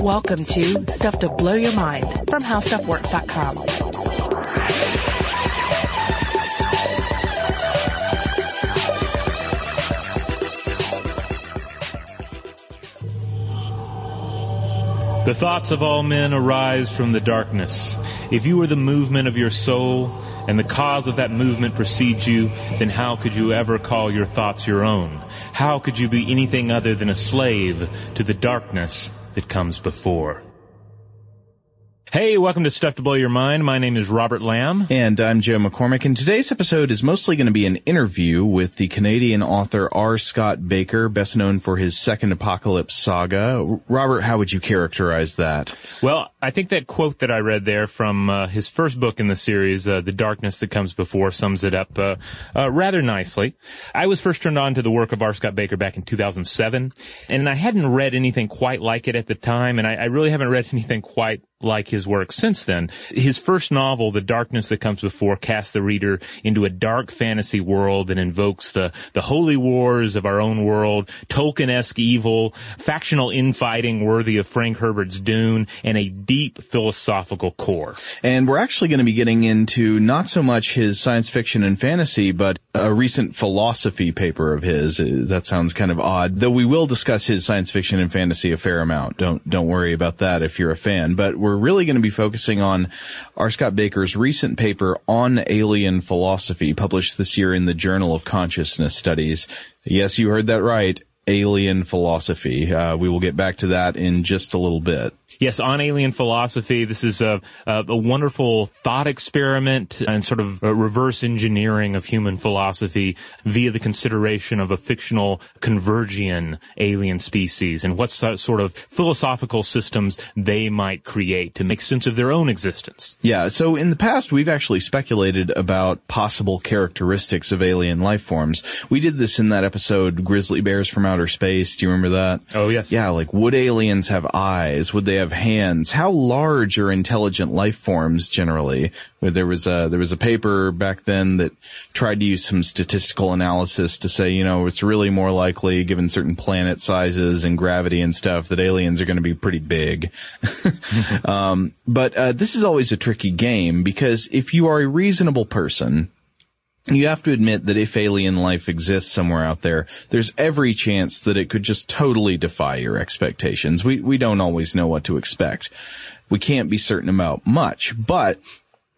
Welcome to Stuff to Blow Your Mind from HowStuffWorks.com. The thoughts of all men arise from the darkness. If you are the movement of your soul, and the cause of that movement precedes you, then how could you ever call your thoughts your own? How could you be anything other than a slave to the darkness that comes before? Hey, welcome to Stuff to Blow Your Mind. My name is Robert Lamb. And I'm Joe McCormick, and today's episode is mostly going to be an interview with the Canadian author R. Scott Bakker, best known for his second Apocalypse saga. Robert, how would you characterize that? Well, I think that quote that I read there from uh, his first book in the series, uh, The Darkness That Comes Before, sums it up uh, uh rather nicely. I was first turned on to the work of R. Scott Bakker back in 2007, and I hadn't read anything quite like it at the time, and I, I really haven't read anything quite like his work since then. His first novel, The Darkness That Comes Before, casts the reader into a dark fantasy world and invokes the, the holy wars of our own world, Tolkien-esque evil, factional infighting worthy of Frank Herbert's Dune, and a deep philosophical core. And we're actually going to be getting into not so much his science fiction and fantasy, but a recent philosophy paper of his. That sounds kind of odd, though we will discuss his science fiction and fantasy a fair amount. Don't, don't worry about that if you're a fan, but we're really going to be focusing on R. Scott Bakker's recent paper on alien philosophy published this year in the Journal of Consciousness Studies. Yes, you heard that right. Alien philosophy. Uh, we will get back to that in just a little bit. Yes, on alien philosophy. This is a, a, a wonderful thought experiment and sort of reverse engineering of human philosophy via the consideration of a fictional convergian alien species and what sort of philosophical systems they might create to make sense of their own existence. Yeah. So in the past, we've actually speculated about possible characteristics of alien life forms. We did this in that episode, Grizzly Bears from Outer Space. Do you remember that? Oh, yes. Yeah. Like, would aliens have eyes? Would they have hands? How large are intelligent life forms generally? There was a, there was a paper back then that tried to use some statistical analysis to say, you know, it's really more likely given certain planet sizes and gravity and stuff that aliens are going to be pretty big. um, but, uh, this is always a tricky game because if you are a reasonable person, you have to admit that if alien life exists somewhere out there, there's every chance that it could just totally defy your expectations. We, we don't always know what to expect. We can't be certain about much, but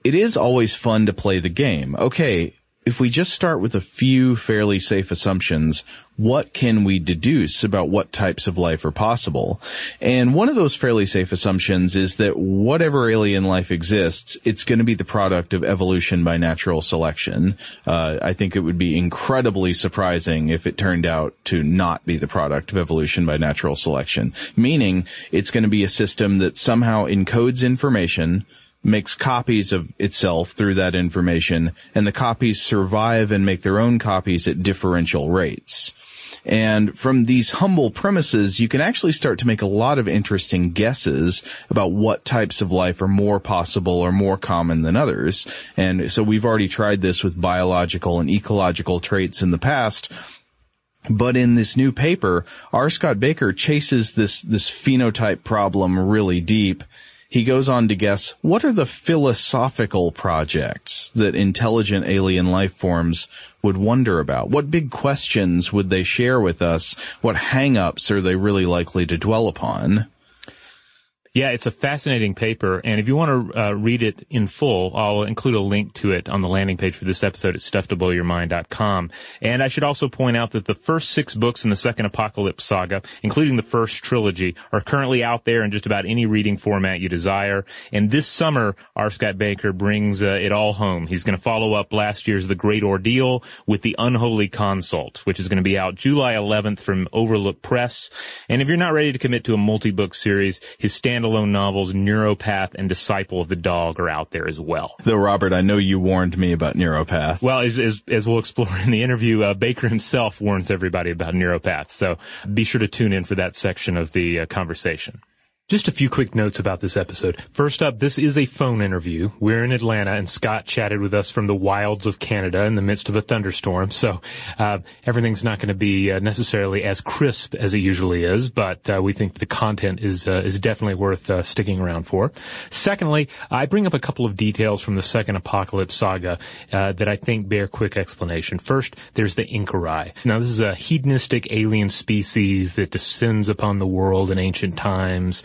it is always fun to play the game. Okay, if we just start with a few fairly safe assumptions, what can we deduce about what types of life are possible? And one of those fairly safe assumptions is that whatever alien life exists, it's going to be the product of evolution by natural selection. Uh, I think it would be incredibly surprising if it turned out to not be the product of evolution by natural selection, meaning it's going to be a system that somehow encodes information, makes copies of itself through that information, and the copies survive and make their own copies at differential rates. And from these humble premises, you can actually start to make a lot of interesting guesses about what types of life are more possible or more common than others. And so we've already tried this with biological and ecological traits in the past. But in this new paper, R. Scott Bakker chases this, this phenotype problem really deep he goes on to guess what are the philosophical projects that intelligent alien life forms would wonder about? What big questions would they share with us? What hang-ups are they really likely to dwell upon? Yeah, it's a fascinating paper, and if you want to uh, read it in full, I'll include a link to it on the landing page for this episode at stufftoblowyourmind.com. And I should also point out that the first six books in the second Apocalypse saga, including the first trilogy, are currently out there in just about any reading format you desire. And this summer, R. Scott Bakker brings uh, it all home. He's going to follow up last year's The Great Ordeal with The Unholy Consult, which is going to be out July 11th from Overlook Press. And if you're not ready to commit to a multi-book series, his standalone standalone novels, Neuropath and Disciple of the Dog are out there as well. Though, Robert, I know you warned me about Neuropath. Well, as, as, as we'll explore in the interview, uh, Bakker himself warns everybody about Neuropath. So be sure to tune in for that section of the uh, conversation. Just a few quick notes about this episode. First up, this is a phone interview. We're in Atlanta and Scott chatted with us from the wilds of Canada in the midst of a thunderstorm. So, uh, everything's not going to be uh, necessarily as crisp as it usually is, but uh, we think the content is, uh, is definitely worth uh, sticking around for. Secondly, I bring up a couple of details from the second apocalypse saga uh, that I think bear quick explanation. First, there's the Inchoroi. Now, this is a hedonistic alien species that descends upon the world in ancient times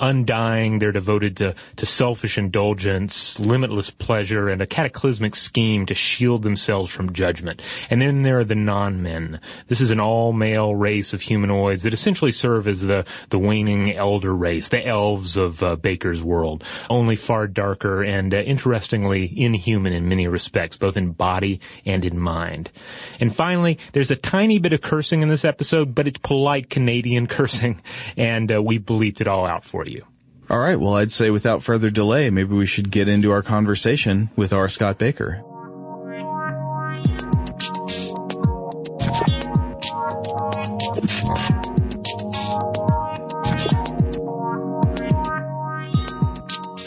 undying. They're devoted to, to selfish indulgence, limitless pleasure, and a cataclysmic scheme to shield themselves from judgment. And then there are the non-men. This is an all-male race of humanoids that essentially serve as the, the waning elder race, the elves of uh, Bakker's world, only far darker and uh, interestingly inhuman in many respects, both in body and in mind. And finally, there's a tiny bit of cursing in this episode, but it's polite Canadian cursing, and uh, we bleeped it all out for you. All right. Well, I'd say without further delay, maybe we should get into our conversation with R. Scott Bakker.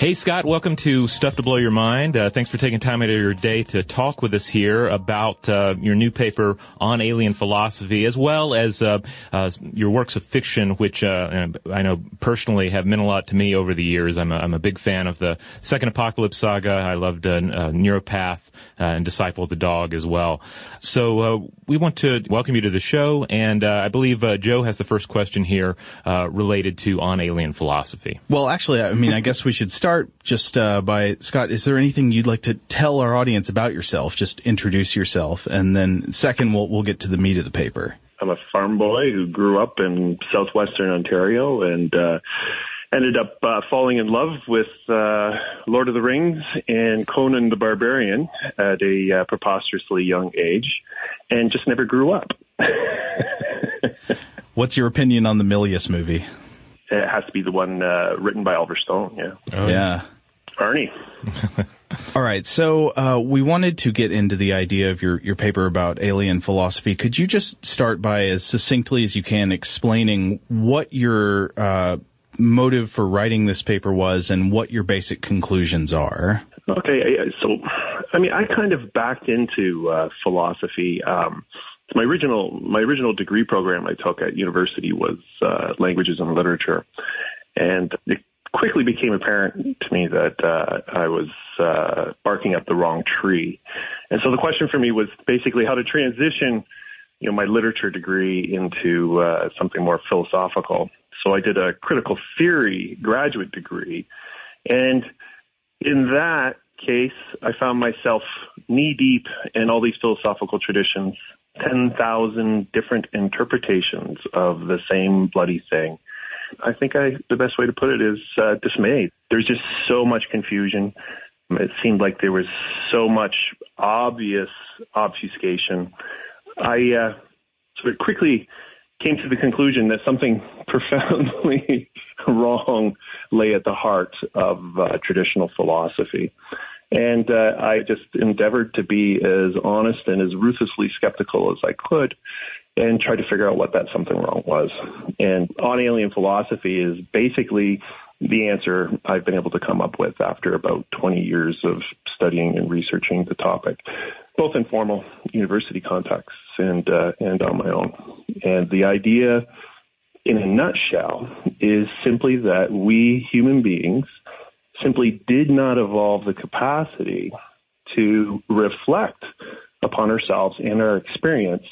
Hey Scott, welcome to Stuff to Blow Your Mind. Uh, thanks for taking time out of your day to talk with us here about uh, your new paper on alien philosophy, as well as uh, uh your works of fiction, which uh, I know personally have meant a lot to me over the years. I'm a, I'm a big fan of the Second Apocalypse Saga. I loved uh, Neuropath and Disciple of the Dog as well. So we want to welcome you to the show, and I believe Joe has the first question here related to on alien philosophy. Well, actually, I mean, I guess we should start start just uh, by Scott. Is there anything you'd like to tell our audience about yourself? Just introduce yourself, and then second, we'll we'll get to the meat of the paper. I'm a farm boy who grew up in southwestern Ontario and uh, ended up uh, falling in love with uh, Lord of the Rings and Conan the Barbarian at a uh, preposterously young age, and just never grew up. What's your opinion on the Milius movie? It has to be the one uh, written by Oliver Stone. Yeah. Oh, yeah. Arnie. All right. So uh, we wanted to get into the idea of your, your paper about alien philosophy. Could you just start by as succinctly as you can explaining what your uh, motive for writing this paper was and what your basic conclusions are? Okay. So, I mean, I kind of backed into uh, philosophy. Um, my original my original degree program I took at university was uh, languages and literature, and it quickly became apparent to me that uh, I was uh, barking up the wrong tree, and so the question for me was basically how to transition, you know, my literature degree into uh, something more philosophical. So I did a critical theory graduate degree, and in that case, I found myself knee deep in all these philosophical traditions 10,000 different interpretations of the same bloody thing. I think I, the best way to put it is uh, dismayed. There's just so much confusion. It seemed like there was so much obvious obfuscation. I uh, sort of quickly came to the conclusion that something profoundly wrong lay at the heart of uh, traditional philosophy. And uh, I just endeavored to be as honest and as ruthlessly skeptical as I could and try to figure out what that something wrong was. And on alien philosophy is basically the answer I've been able to come up with after about 20 years of studying and researching the topic, both in formal university contexts and uh, and on my own. And the idea, in a nutshell, is simply that we human beings simply did not evolve the capacity to reflect upon ourselves and our experience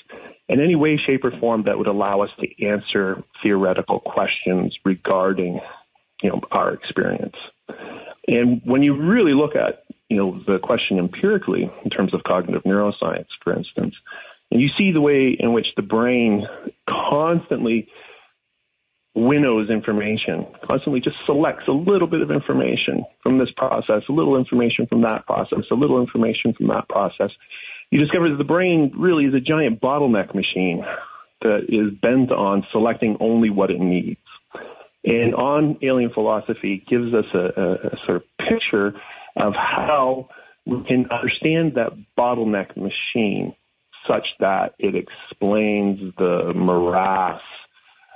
in any way, shape, or form that would allow us to answer theoretical questions regarding, you know, our experience. And when you really look at, you know, the question empirically in terms of cognitive neuroscience, for instance, and you see the way in which the brain constantly winnows information, constantly just selects a little bit of information from this process, a little information from that process, a little information from that process. You discover that the brain really is a giant bottleneck machine that is bent on selecting only what it needs. And on alien philosophy gives us a, a, a sort of picture of how we can understand that bottleneck machine such that it explains the morass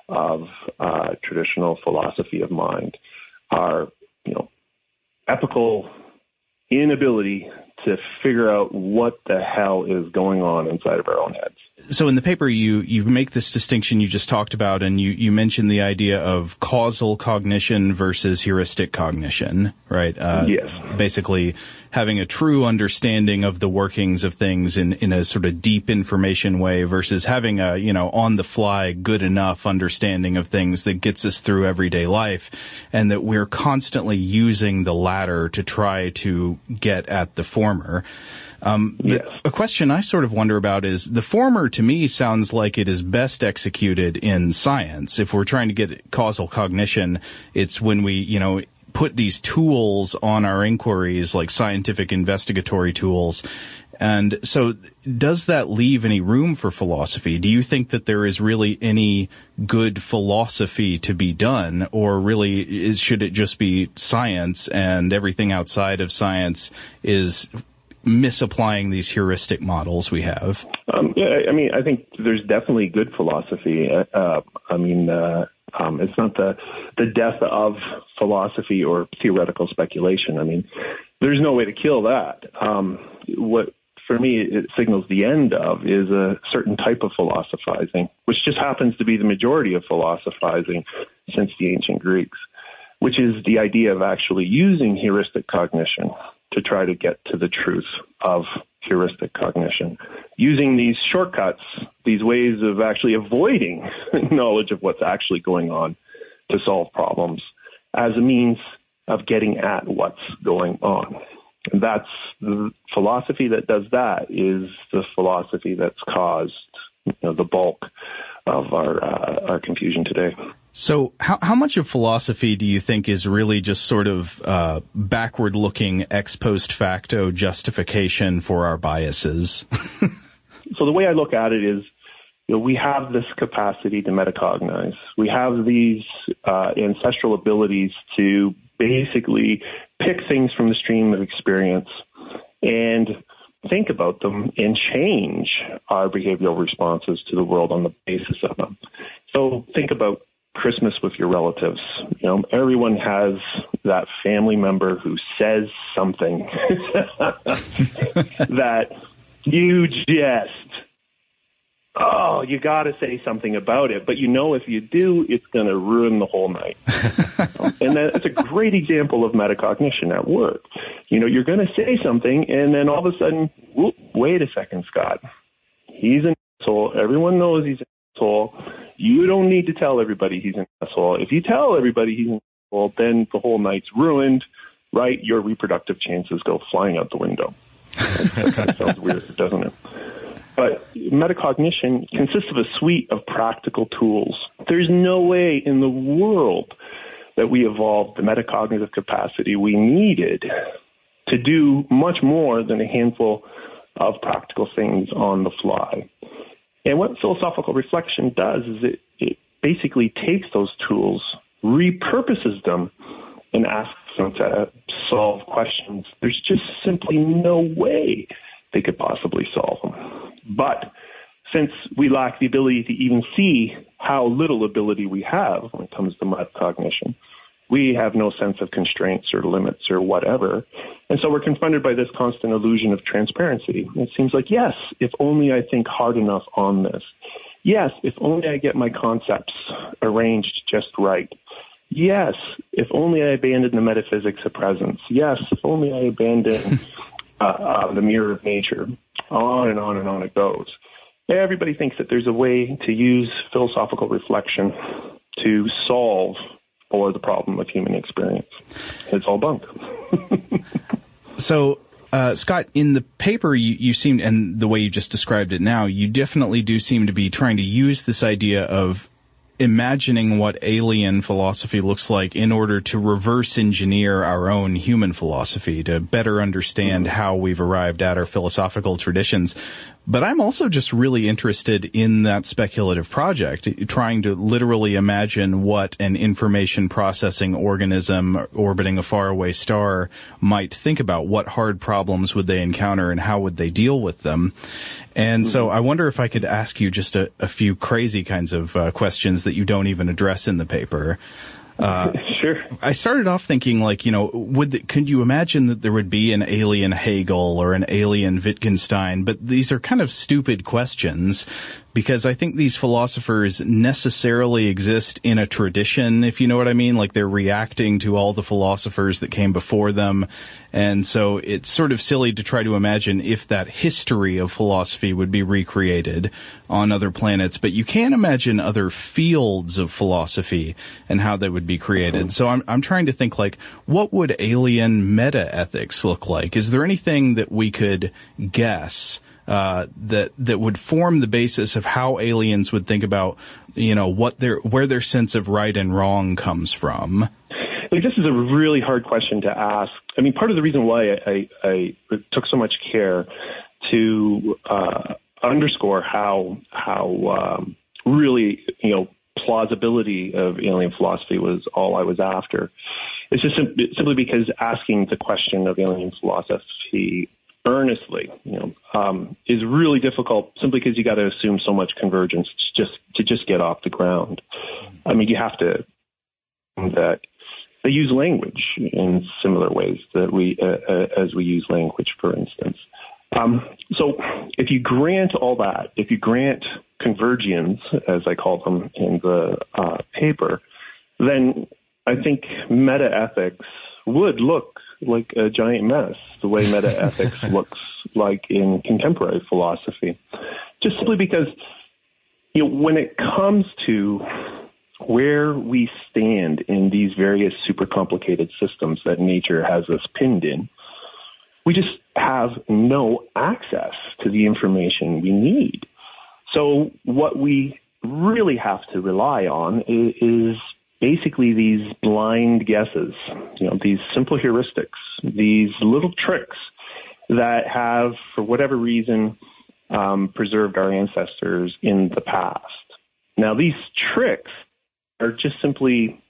of uh, traditional philosophy of mind, our you know epical inability to figure out what the hell is going on inside of our own heads. So in the paper, you, you make this distinction you just talked about, and you, you mentioned the idea of causal cognition versus heuristic cognition, right? Uh, yes. Basically, having a true understanding of the workings of things in, in a sort of deep information way versus having a, you know, on the fly, good enough understanding of things that gets us through everyday life, and that we're constantly using the latter to try to get at the former. Um, yes. A question I sort of wonder about is the former to me sounds like it is best executed in science. If we're trying to get causal cognition, it's when we, you know, put these tools on our inquiries like scientific investigatory tools. And so does that leave any room for philosophy? Do you think that there is really any good philosophy to be done or really is, should it just be science and everything outside of science is misapplying these heuristic models we have? Um, yeah, I mean, I think there's definitely good philosophy. Uh, uh, I mean, uh, um, it's not the the death of philosophy or theoretical speculation. I mean, there's no way to kill that. Um, what for me it signals the end of is a certain type of philosophizing, which just happens to be the majority of philosophizing since the ancient Greeks, which is the idea of actually using heuristic cognition to try to get to the truth of heuristic cognition. Using these shortcuts, these ways of actually avoiding knowledge of what's actually going on to solve problems as a means of getting at what's going on. And that's the philosophy that does that is the philosophy that's caused you know, the bulk of our uh, our confusion today. So, how how much of philosophy do you think is really just sort of uh, backward looking ex post facto justification for our biases? so the way I look at it is, you know, we have this capacity to metacognize. We have these uh, ancestral abilities to basically pick things from the stream of experience and think about them and change our behavioral responses to the world on the basis of them. So think about Christmas with your relatives. You know, everyone has that family member who says something that you just oh, you got to say something about it. But you know, if you do, it's going to ruin the whole night. and that's a great example of metacognition at work. You know, you're going to say something, and then all of a sudden, whoop, wait a second, Scott. He's an asshole. Everyone knows he's an asshole. You don't need to tell everybody he's an asshole. If you tell everybody he's an asshole, then the whole night's ruined, right? Your reproductive chances go flying out the window. that kind of sounds weird, doesn't it? But metacognition consists of a suite of practical tools. There's no way in the world that we evolved the metacognitive capacity we needed to do much more than a handful of practical things on the fly. And what philosophical reflection does is it, it basically takes those tools, repurposes them, and asks them to solve questions. There's just simply no way they could possibly solve them. But since we lack the ability to even see how little ability we have when it comes to metacognition, we have no sense of constraints or limits or whatever. And so we're confronted by this constant illusion of transparency. It seems like, yes, if only I think hard enough on this. Yes, if only I get my concepts arranged just right. Yes, if only I abandon the metaphysics of presence. Yes, if only I abandon uh, uh, the mirror of nature. On and on and on it goes. Everybody thinks that there's a way to use philosophical reflection to solve for the problem of human experience. It's all bunk. so, uh, Scott, in the paper, you, you seem, and the way you just described it now, you definitely do seem to be trying to use this idea of imagining what alien philosophy looks like in order to reverse engineer our own human philosophy to better understand mm-hmm. how we've arrived at our philosophical traditions. But I'm also just really interested in that speculative project, trying to literally imagine what an information processing organism orbiting a faraway star might think about. What hard problems would they encounter and how would they deal with them? And mm-hmm. so I wonder if I could ask you just a, a few crazy kinds of uh, questions that you don't even address in the paper. Uh, sure. I started off thinking like, you know, would the, could you imagine that there would be an alien Hegel or an alien Wittgenstein? But these are kind of stupid questions because I think these philosophers necessarily exist in a tradition, if you know what I mean. Like they're reacting to all the philosophers that came before them. And so it's sort of silly to try to imagine if that history of philosophy would be recreated on other planets, but you can imagine other fields of philosophy and how they would be created. So I'm, I'm trying to think like, what would alien meta ethics look like? Is there anything that we could guess uh, that that would form the basis of how aliens would think about you know what their where their sense of right and wrong comes from. Like this is a really hard question to ask. I mean, part of the reason why I, I, I took so much care to uh, underscore how how um, really you know plausibility of alien philosophy was all I was after. It's just simply because asking the question of alien philosophy earnestly, you know, um, is really difficult simply because you got to assume so much convergence just to just get off the ground. I mean, you have to that they use language in similar ways that we uh, uh, as we use language, for instance. Um, so, if you grant all that, if you grant convergience, as I call them in the uh, paper, then I think meta ethics would look like a giant mess, the way meta ethics looks like in contemporary philosophy. Just simply because, you know, when it comes to where we stand in these various super complicated systems that nature has us pinned in, we just have no access to the information we need. So what we really have to rely on is, is basically these blind guesses, you know, these simple heuristics, these little tricks that have, for whatever reason, um, preserved our ancestors in the past. Now, these tricks are just simply,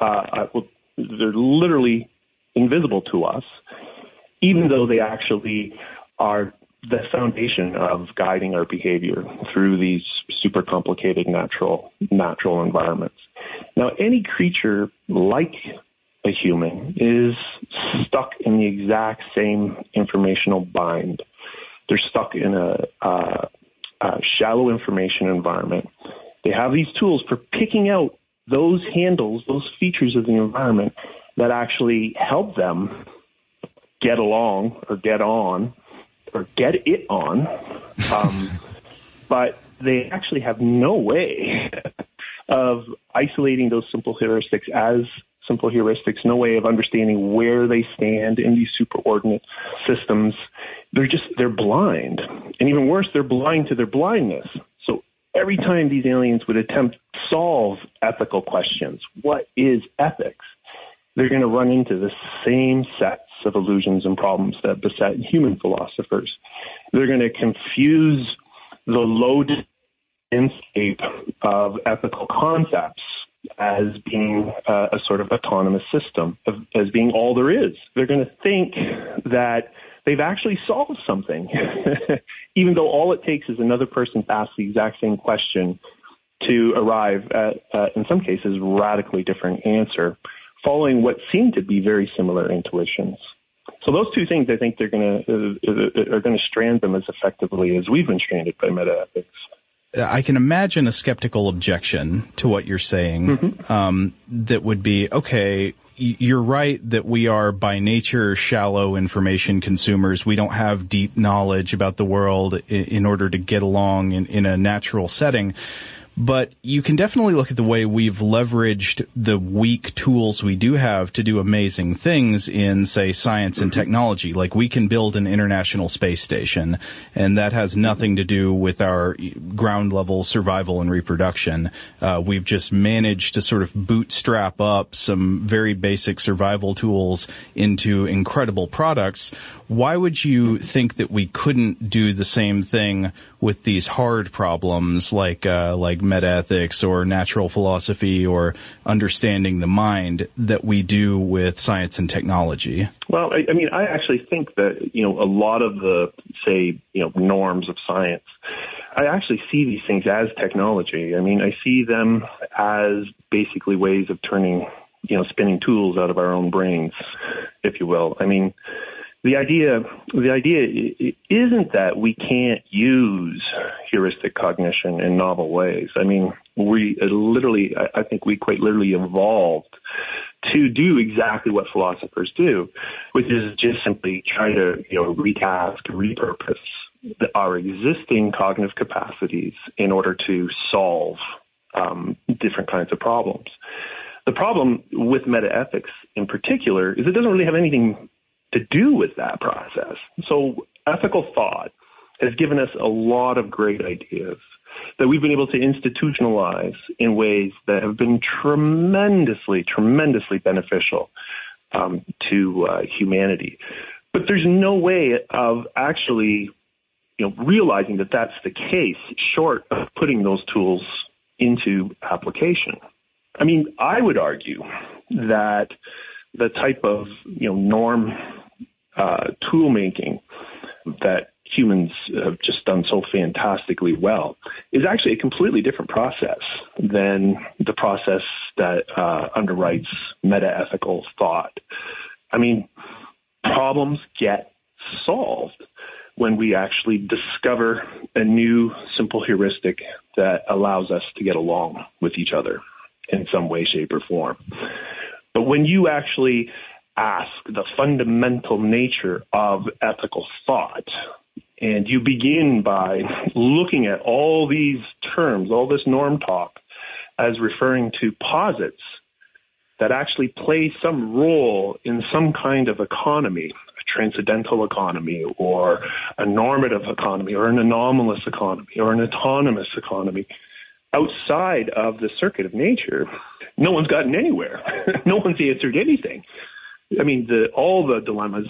uh, uh well, they're literally invisible to us, even though they actually are the foundation of guiding our behavior through these super complicated natural natural environments. Now, any creature like a human is stuck in the exact same informational bind. They're stuck in a, a, shallow information environment. They have these tools for picking out those handles, those features of the environment that actually help them get along or get on or get it on. Um, but they actually have no way of isolating those simple heuristics as simple heuristics, no way of understanding where they stand in these superordinate systems. They're just, they're blind. And even worse, they're blind to their blindness. So every time these aliens would attempt to solve ethical questions, what is ethics? They're going to run into the same sets of illusions and problems that beset human philosophers. They're going to confuse the loaded landscape of ethical concepts as being uh, a sort of autonomous system, as being all there is. They're going to think that they've actually solved something, even though all it takes is another person to ask the exact same question to arrive at, uh, in some cases, radically different answer, following what seem to be very similar intuitions. So those two things, I think, they're going to are going to strand them as effectively as we've been stranded by meta ethics. I can imagine a skeptical objection to what you're saying. Mm-hmm. Um, that would be okay. You're right that we are by nature shallow information consumers. We don't have deep knowledge about the world in, in order to get along in, in a natural setting. But you can definitely look at the way we've leveraged the weak tools we do have to do amazing things in, say, science and technology. Like we can build an international space station, and that has nothing to do with our ground level survival and reproduction. Uh, we've just managed to sort of bootstrap up some very basic survival tools into incredible products why would you think that we couldn't do the same thing with these hard problems like uh, like metaethics or natural philosophy or understanding the mind that we do with science and technology? Well, I, I mean, I actually think that you know a lot of the say you know norms of science. I actually see these things as technology. I mean, I see them as basically ways of turning, you know, spinning tools out of our own brains, if you will. I mean, the idea the idea isn't that we can't use heuristic cognition in novel ways. I mean, we literally, I think we quite literally evolved to do exactly what philosophers do, which is just simply try to, you know, retask, repurpose our existing cognitive capacities in order to solve um, different kinds of problems. The problem with metaethics in particular is it doesn't really have anything to do with that process. So ethical thought has given us a lot of great ideas that we've been able to institutionalize in ways that have been tremendously, tremendously beneficial um, to uh, humanity. But there's no way of actually, you know, realizing that that's the case, short of putting those tools into application. I mean, I would argue that the type of you know norm uh, tool making that humans have just done so fantastically well is actually a completely different process than the process that uh, underwrites metaethical thought. I mean, problems get solved when we actually discover a new simple heuristic that allows us to get along with each other in some way, shape, or form. But when you actually ask the fundamental nature of ethical thought, and you begin by looking at all these terms, all this norm talk, as referring to posits that actually play some role in some kind of economy, a transcendental economy, or a normative economy, or an anomalous economy, or an autonomous economy, outside of the circuit of nature, no one's gotten anywhere. no one's answered anything. I mean, the, all the dilemmas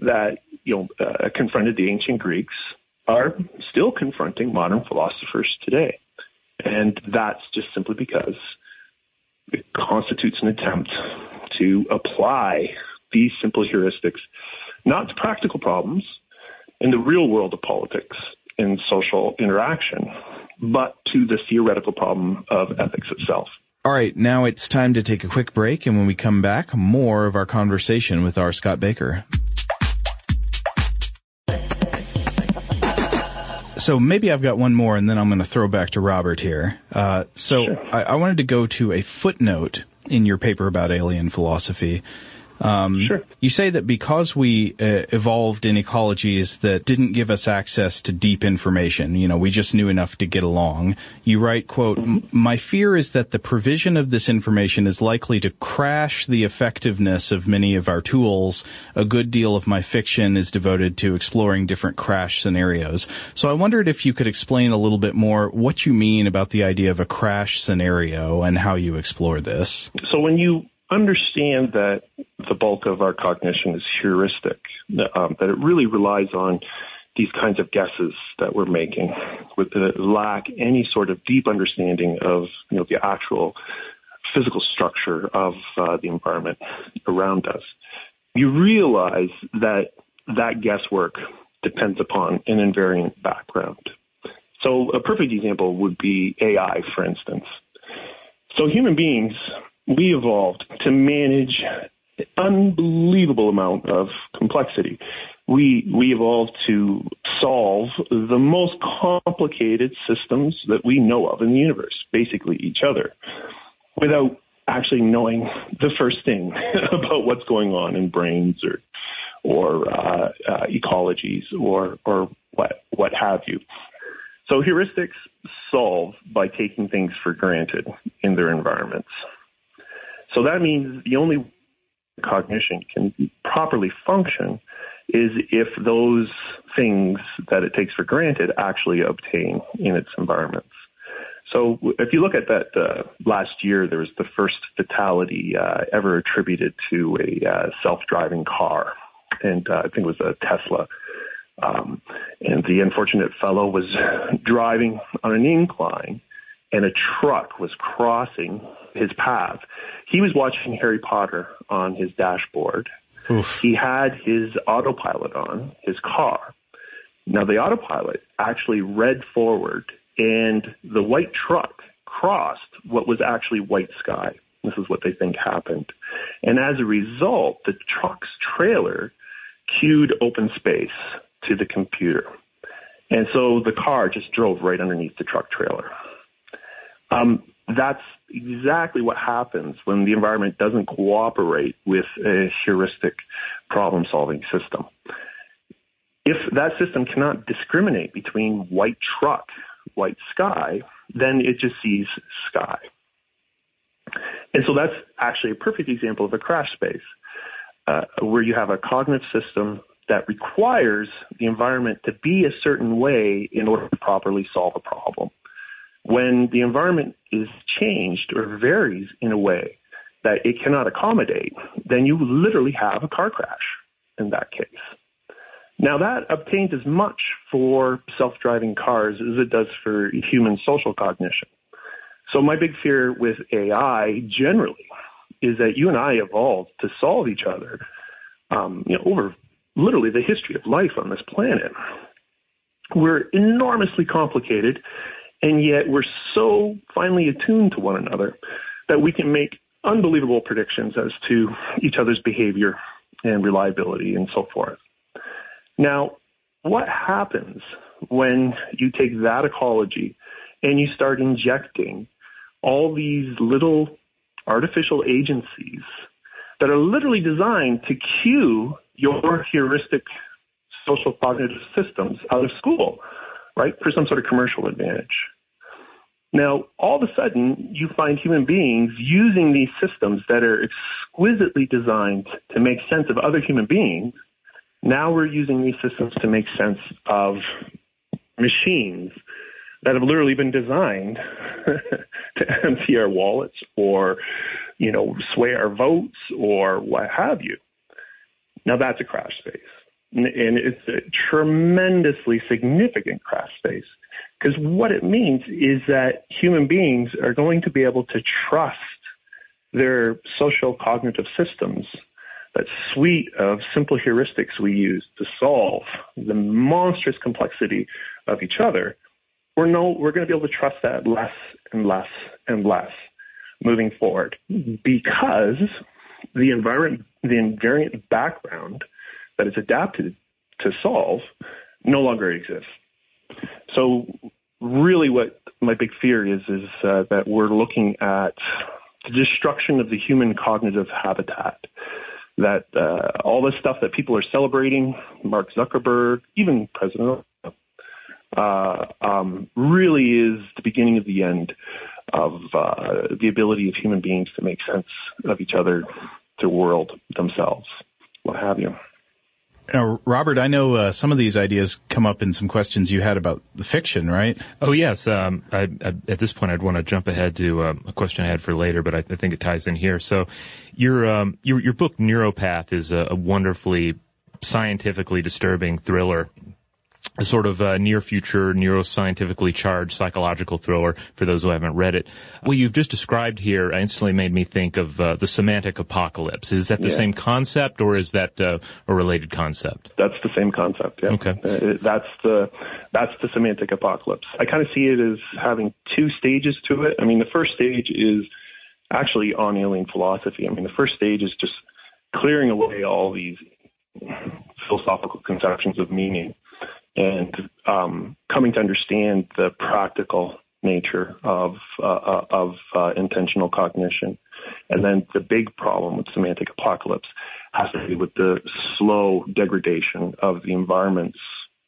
that you know uh, confronted the ancient Greeks are still confronting modern philosophers today, and that's just simply because it constitutes an attempt to apply these simple heuristics not to practical problems in the real world of politics and social interaction, but to the theoretical problem of ethics itself. All right, now it's time to take a quick break, and when we come back, more of our conversation with R. Scott Bakker. So maybe I've got one more, and then I'm going to throw back to Robert here. Uh, so sure. I, I wanted to go to a footnote in your paper about alien philosophy. Um, sure. You say that because we uh, evolved in ecologies that didn't give us access to deep information, you know, we just knew enough to get along. You write, quote, my fear is that the provision of this information is likely to crash the effectiveness of many of our tools. A good deal of my fiction is devoted to exploring different crash scenarios. So I wondered if you could explain a little bit more what you mean about the idea of a crash scenario and how you explore this. So when you understand that the bulk of our cognition is heuristic, um, that it really relies on these kinds of guesses that we're making, with lack any sort of deep understanding of you know the actual physical structure of uh, the environment around us. You realize that that guesswork depends upon an invariant background. So a perfect example would be AI, for instance. So human beings we evolved to manage an unbelievable amount of complexity. We we evolved to solve the most complicated systems that we know of in the universe, basically each other, without actually knowing the first thing about what's going on in brains or or uh, uh, ecologies or or what what have you. So heuristics solve by taking things for granted in their environments. So that means the only cognition can properly function is if those things that it takes for granted actually obtain in its environments. So if you look at that uh, last year, there was the first fatality uh, ever attributed to a uh, self-driving car, and uh, I think it was a Tesla. Um, and the unfortunate fellow was driving on an incline, and a truck was crossing his path. He was watching Harry Potter on his dashboard. Oof. He had his autopilot on his car. Now the autopilot actually read forward and the white truck crossed what was actually white sky. This is what they think happened. And as a result, the truck's trailer cued open space to the computer. And so the car just drove right underneath the truck trailer. Um, that's exactly what happens when the environment doesn't cooperate with a heuristic problem solving system. If that system cannot discriminate between white truck white sky, then it just sees sky. And so that's actually a perfect example of a crash space uh, where you have a cognitive system that requires the environment to be a certain way in order to properly solve a problem. When the environment is changed or varies in a way that it cannot accommodate, then you literally have a car crash in that case. Now that obtains as much for self-driving cars as it does for human social cognition. So my big fear with AI generally is that you and I evolved to solve each other, um, you know, over literally the history of life on this planet. We're enormously complicated, and yet we're so finely attuned to one another that we can make unbelievable predictions as to each other's behavior and reliability and so forth. Now, what happens when you take that ecology and you start injecting all these little artificial agencies that are literally designed to cue your heuristic social cognitive systems out of school, right, for some sort of commercial advantage. Now, all of a sudden, you find human beings using these systems that are exquisitely designed to make sense of other human beings now we're using these systems to make sense of machines that have literally been designed to empty our wallets or, you know, sway our votes or what have you. Now that's a crash space. And it's a tremendously significant crash space. Because what it means is that human beings are going to be able to trust their social cognitive systems that suite of simple heuristics we use to solve the monstrous complexity of each other, we're no, we're going to be able to trust that less and less and less moving forward. Because the environment, the invariant background that is adapted to solve no longer exists. So really what my big fear is, is uh, that we're looking at the destruction of the human cognitive habitat that uh, all this stuff that people are celebrating, Mark Zuckerberg, even President uh, um, really is the beginning of the end of uh, the ability of human beings to make sense of each other, the world, themselves, what have you. Now, Robert, I know uh, some of these ideas come up in some questions you had about the fiction, right? Oh yes. Um, I, I, at this point, I'd want to jump ahead to um, a question I had for later, but I, I think it ties in here. So, your um, your, your book Neuropath is a, a wonderfully scientifically disturbing thriller a sort of uh, near future neuroscientifically charged psychological thriller for those who haven't read it. What you've just described here instantly made me think of uh, the semantic apocalypse. Is that the yeah. same concept or is that uh, a related concept? That's the same concept. Yeah. Okay. Uh, that's the that's the semantic apocalypse. I kind of see it as having two stages to it. I mean, the first stage is actually on alien philosophy. I mean, the first stage is just clearing away all these philosophical conceptions of meaning and um, coming to understand the practical nature of uh, uh, of uh, intentional cognition. And then the big problem with semantic apocalypse has to do with the slow degradation of the environments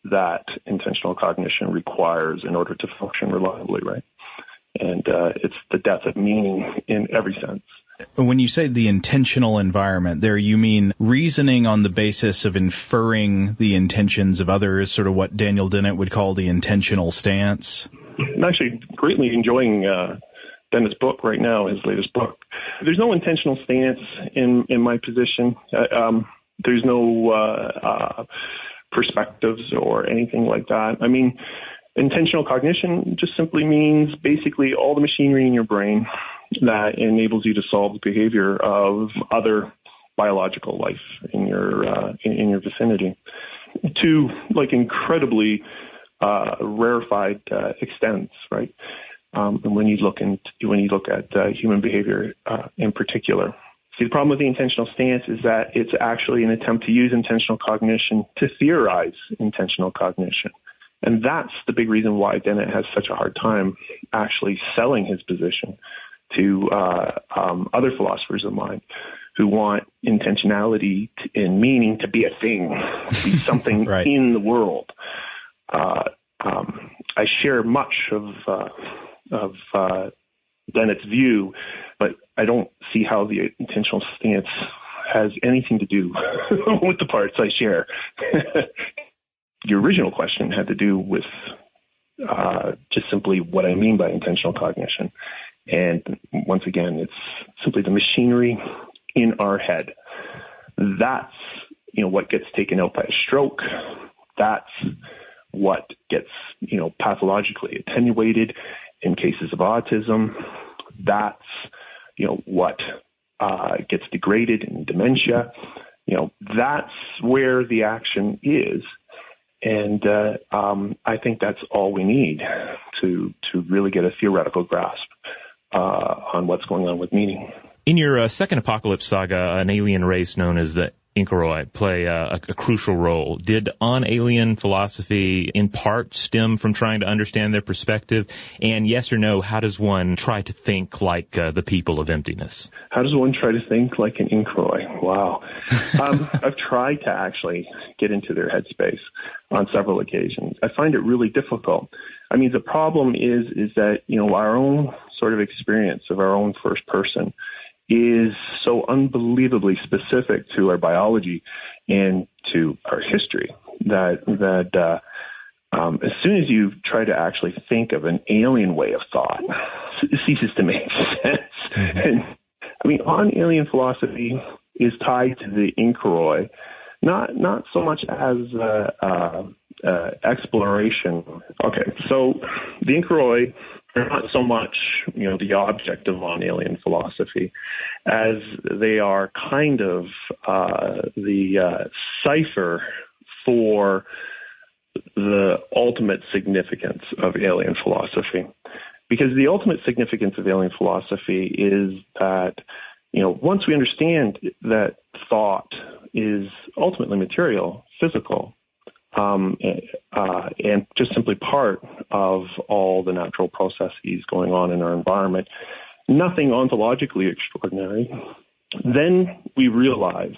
that intentional cognition requires in order to function reliably, right? And uh, it's the death of meaning in every sense. When you say the intentional environment there, you mean reasoning on the basis of inferring the intentions of others, sort of what Daniel Dennett would call the intentional stance? I'm actually greatly enjoying uh, Dennett's book right now, his latest book. There's no intentional stance in, in my position. Uh, um, there's no uh, uh, perspectives or anything like that. I mean, intentional cognition just simply means basically all the machinery in your brain that enables you to solve the behavior of other biological life in your uh, in, in, your vicinity to like incredibly uh, rarefied uh, extents, right? Um, and when you look into, when you look at uh, human behavior uh, in particular. See, the problem with the intentional stance is that it's actually an attempt to use intentional cognition to theorize intentional cognition. And that's the big reason why Dennett has such a hard time actually selling his position to uh, um, other philosophers of mind who want intentionality and meaning to be a thing, to be something right. in the world. Uh, um, I share much of uh, of uh, Dennett's view, but I don't see how the intentional stance has anything to do with the parts I share. Your original question had to do with uh, just simply what I mean by intentional cognition. And once again, it's simply the machinery in our head. That's, you know, what gets taken out by a stroke. That's what gets, you know, pathologically attenuated in cases of autism. That's, you know, what uh, gets degraded in dementia. You know, that's where the action is. And uh, um, I think that's all we need to to really get a theoretical grasp on what's going on with meaning. In your uh, second apocalypse saga, an alien race known as the Inchoroi play a, a, crucial role. Did on alien philosophy in part stem from trying to understand their perspective? And yes or no, how does one try to think like uh, the people of emptiness? How does one try to think like an Inchoroi? Wow. um, I've tried to actually get into their headspace on several occasions. I find it really difficult. I mean, the problem is, is that, you know, our own sort of experience of our own first person is so unbelievably specific to our biology and to our history that that uh, um, as soon as you try to actually think of an alien way of thought, it ceases to make sense. Mm-hmm. And I mean, on alien philosophy is tied to the Inchoroi, not not so much as uh, uh, uh, exploration. Okay, so the Inchoroi they're not so much, you know, the object of on alien philosophy as they are kind of uh, the uh, cipher for the ultimate significance of alien philosophy. Because the ultimate significance of alien philosophy is that, you know, once we understand that thought is ultimately material, physical, um, uh, and just simply part of all the natural processes going on in our environment. Nothing ontologically extraordinary. Then we realize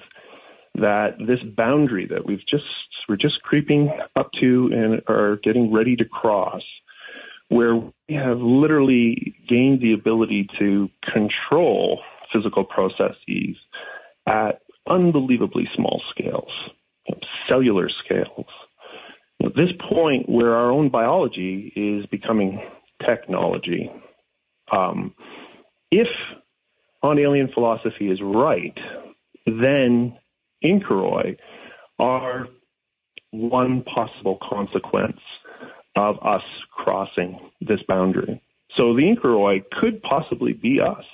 that this boundary that we've just we're just creeping up to and are getting ready to cross, where we have literally gained the ability to control physical processes at unbelievably small scales, cellular scales, this point where our own biology is becoming technology, um, if on alien philosophy is right, then Inchoroi are one possible consequence of us crossing this boundary. So the Inchoroi could possibly be us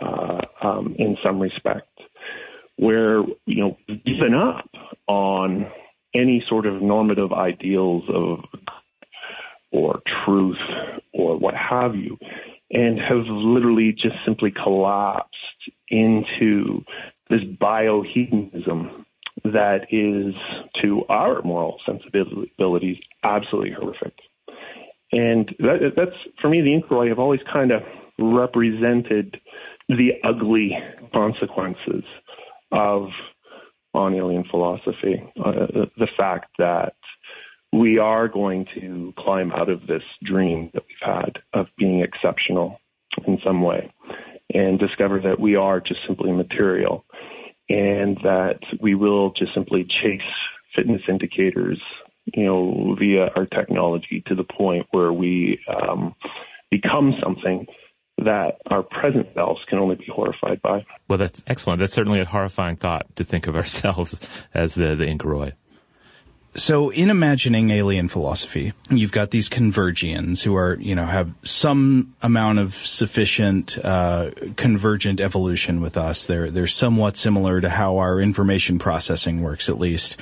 uh, um, in some respect, where you know given up on any sort of normative ideals of or truth or what have you, and have literally just simply collapsed into this biohedonism that is to our moral sensibilities absolutely horrific. And that, that's for me, the Inchoroi have always kind of represented the ugly consequences of on alien philosophy. Uh, the fact that we are going to climb out of this dream that we've had of being exceptional in some way and discover that we are just simply material and that we will just simply chase fitness indicators, you know, via our technology to the point where we um, become something that our present selves can only be horrified by. Well, that's excellent. That's certainly a horrifying thought to think of ourselves as the, the Inchoroi. So in imagining alien philosophy, you've got these convergians who are, you know, have some amount of sufficient, uh, convergent evolution with us. They're, they're somewhat similar to how our information processing works, at least.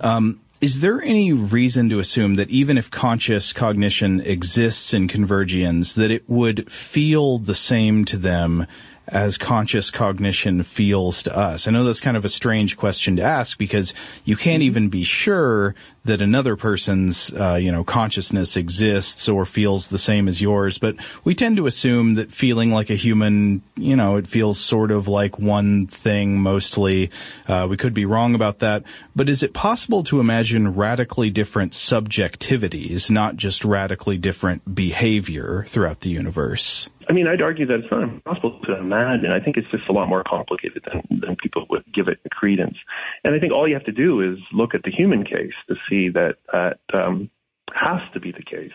Um, is there any reason to assume that even if conscious cognition exists in convergians, that it would feel the same to them as conscious cognition feels to us? I know that's kind of a strange question to ask because you can't mm-hmm. even be sure that another person's, uh, you know, consciousness exists or feels the same as yours, but we tend to assume that feeling like a human, you know, it feels sort of like one thing mostly. Uh, we could be wrong about that, but is it possible to imagine radically different subjectivities, not just radically different behavior throughout the universe? I mean, I'd argue that it's not impossible to imagine. I think it's just a lot more complicated than, than people would give it credence. And I think all you have to do is look at the human case to see that that um, has to be the case.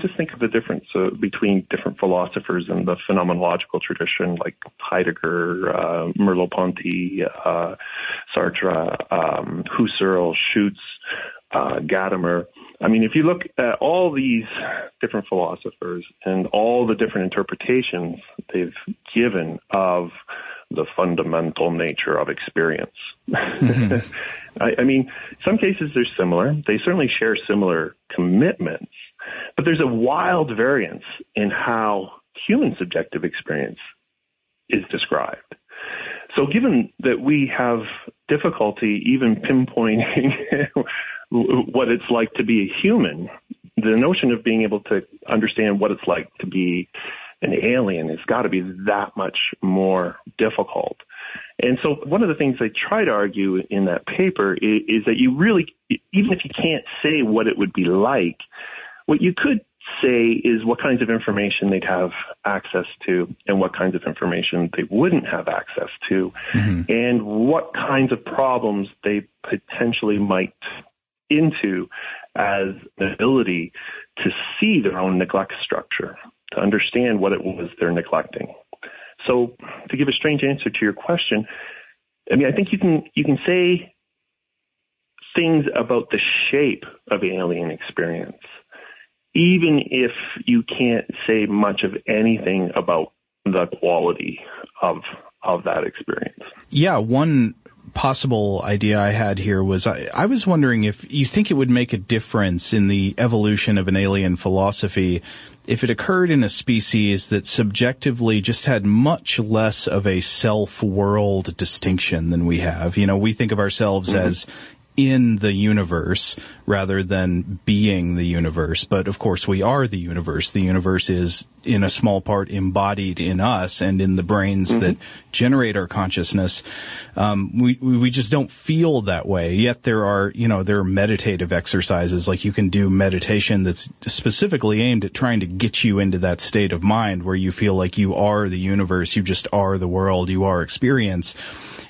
Just think of the difference uh, between different philosophers in the phenomenological tradition, like Heidegger, uh, Merleau-Ponty, uh, Sartre, um, Husserl, Schutz, uh, Gadamer. I mean, if you look at all these different philosophers and all the different interpretations they've given of the fundamental nature of experience. Mm-hmm. I, I mean, some cases they're similar. They certainly share similar commitments, but there's a wild variance in how human subjective experience is described. So given that we have difficulty even pinpointing what it's like to be a human, the notion of being able to understand what it's like to be an alien has got to be that much more difficult. And so one of the things I try to argue in that paper is, is, that you really, even if you can't say what it would be like, what you could say is what kinds of information they'd have access to and what kinds of information they wouldn't have access to mm-hmm. and what kinds of problems they potentially might into as an ability to see their own neglect structure to understand what it was they're neglecting. So to give a strange answer to your question, I mean, I think you can, you can say things about the shape of alien experience, even if you can't say much of anything about the quality of, of that experience. Yeah. One possible idea I had here was I, I, was wondering if you think it would make a difference in the evolution of an alien philosophy if it occurred in a species that subjectively just had much less of a self-world distinction than we have. You know, we think of ourselves mm-hmm. as in the universe rather than being the universe. But of course we are the universe. The universe is in a small part embodied in us and in the brains mm-hmm. that generate our consciousness. Um, we, we just don't feel that way. Yet there are, you know, there are meditative exercises like you can do meditation that's specifically aimed at trying to get you into that state of mind where you feel like you are the universe. You just are the world. You are experience.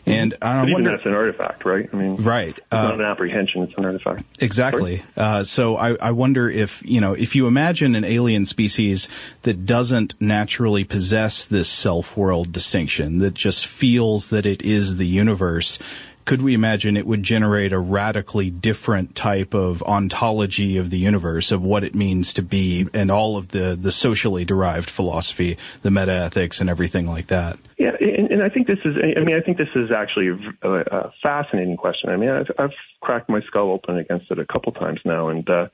And I wonder, that's an artifact, right? I mean, right? It's uh, not an apprehension; it's an artifact. Exactly. Uh, so I, I wonder if you know if you imagine an alien species that doesn't naturally possess this self-world distinction, that just feels that it is the universe could we imagine it would generate a radically different type of ontology of the universe of what it means to be and all of the, the socially derived philosophy, the metaethics and everything like that? Yeah, and, and I think this is, I mean, I think this is actually a, a fascinating question. I mean, I've, I've, cracked my skull open against it a couple times now. And, uh,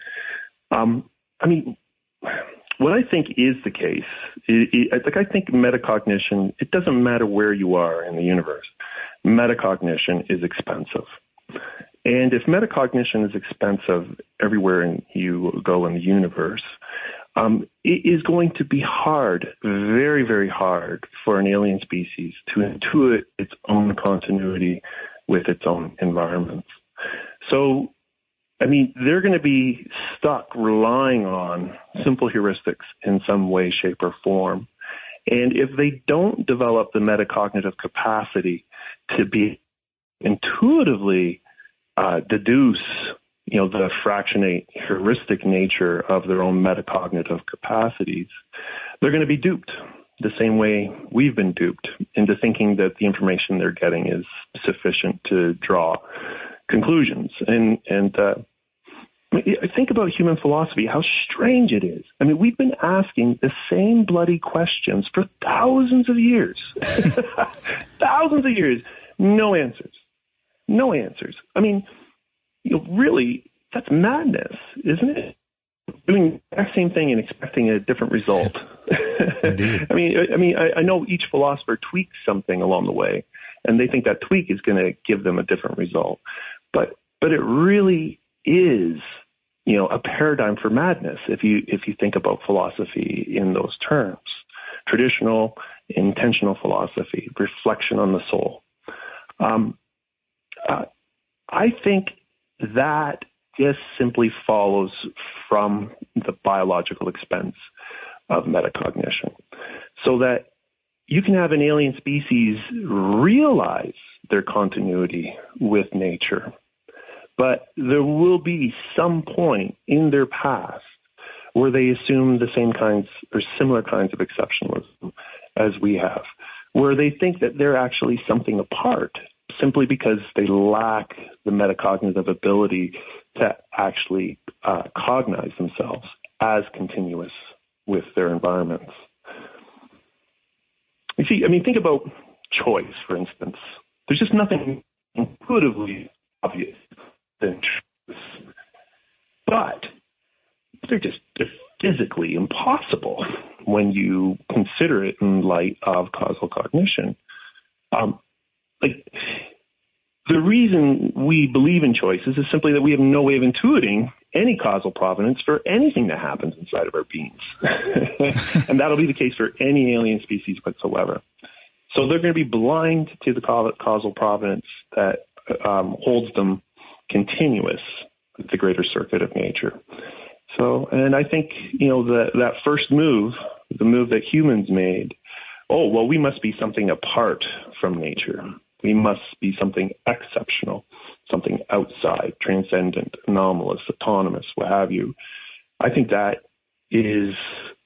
um, I mean, what I think is the case, it, it, like I think metacognition, it doesn't matter where you are in the universe metacognition is expensive. And if metacognition is expensive everywhere in, you go in the universe, um, it is going to be hard, very, very hard for an alien species to intuit its own continuity with its own environments. So I mean, they're going to be stuck relying on simple heuristics in some way, shape, or form. And if they don't develop the metacognitive capacity to be intuitively uh, deduce, you know, the fractionate heuristic nature of their own metacognitive capacities, they're going to be duped the same way we've been duped into thinking that the information they're getting is sufficient to draw conclusions. And and uh, think about human philosophy, how strange it is. I mean, we've been asking the same bloody questions for thousands of years, thousands of years, no answers, no answers. I mean, you know, really, that's madness, isn't it? Doing the exact same thing and expecting a different result. Indeed. I mean, I, I mean, I, I know each philosopher tweaks something along the way, and they think that tweak is going to give them a different result. But but it really is, you know, a paradigm for madness if you if you think about philosophy in those terms. Traditional, intentional philosophy, reflection on the soul. Um, uh, I think that just simply follows from the biological expense of metacognition. So that you can have an alien species realize their continuity with nature, but there will be some point in their past where they assume the same kinds or similar kinds of exceptionalism as we have, where they think that they're actually something apart simply because they lack the metacognitive ability to actually uh, cognize themselves as continuous with their environments. You see, I mean, think about choice, for instance. There's just nothing intuitively obvious than choice. But they're just they're physically impossible when you consider it in light of causal cognition. Um, like the reason we believe in choices is simply that we have no way of intuiting any causal provenance for anything that happens inside of our beings. and that'll be the case for any alien species whatsoever. So they're going to be blind to the causal provenance that um, holds them continuous the greater circuit of nature. So, and I think, you know, the, that first move, the move that humans made, oh, well, we must be something apart from nature. We must be something exceptional, something outside, transcendent, anomalous, autonomous, what have you. I think that is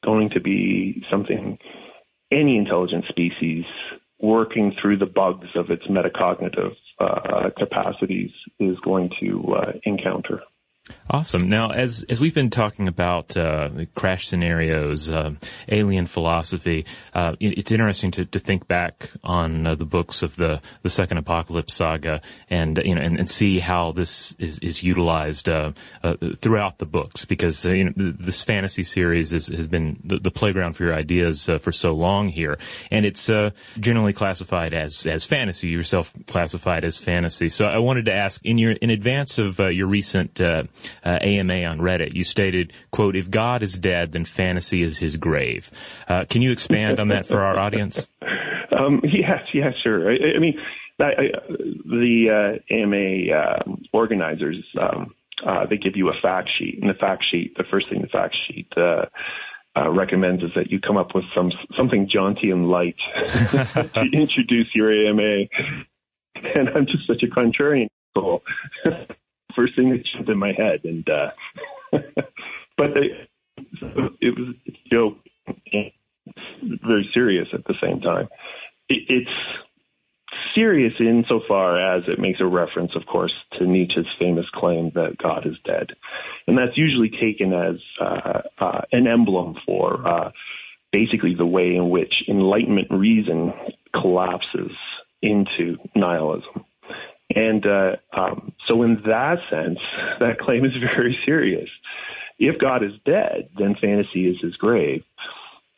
going to be something any intelligent species working through the bugs of its metacognitive uh, capacities is going to uh, encounter. Awesome. Now, as as we've been talking about uh, crash scenarios, uh, alien philosophy, uh, it's interesting to, to think back on uh, the books of the, the second apocalypse saga, and you know, and, and see how this is, is utilized uh, uh, throughout the books. Because you know, this fantasy series is, has been the, the, playground for your ideas for so long here, and it's generally classified as as fantasy. Yourself classified as fantasy. So, I wanted to ask in your in advance of your recent uh, AMA on Reddit. You stated, quote, if God is dead, then fantasy is his grave. Uh, can you expand on that for our audience? Um, yes, yes, sure. I, I mean, I, I, the uh, AMA uh, organizers, um, uh, they give you a fact sheet, and the fact sheet, the first thing the fact sheet uh, uh, recommends is that you come up with some something jaunty and light to introduce your AMA. And I'm just such a contrarian. So first thing that jumped in my head. And uh, but it, it was a joke, very serious at the same time. It, it's serious insofar as it makes a reference, of course, to Nietzsche's famous claim that God is dead, and that's usually taken as uh, uh, an emblem for uh, basically the way in which Enlightenment reason collapses into nihilism. And uh, um, so, in that sense, that claim is very serious. If God is dead, then fantasy is his grave.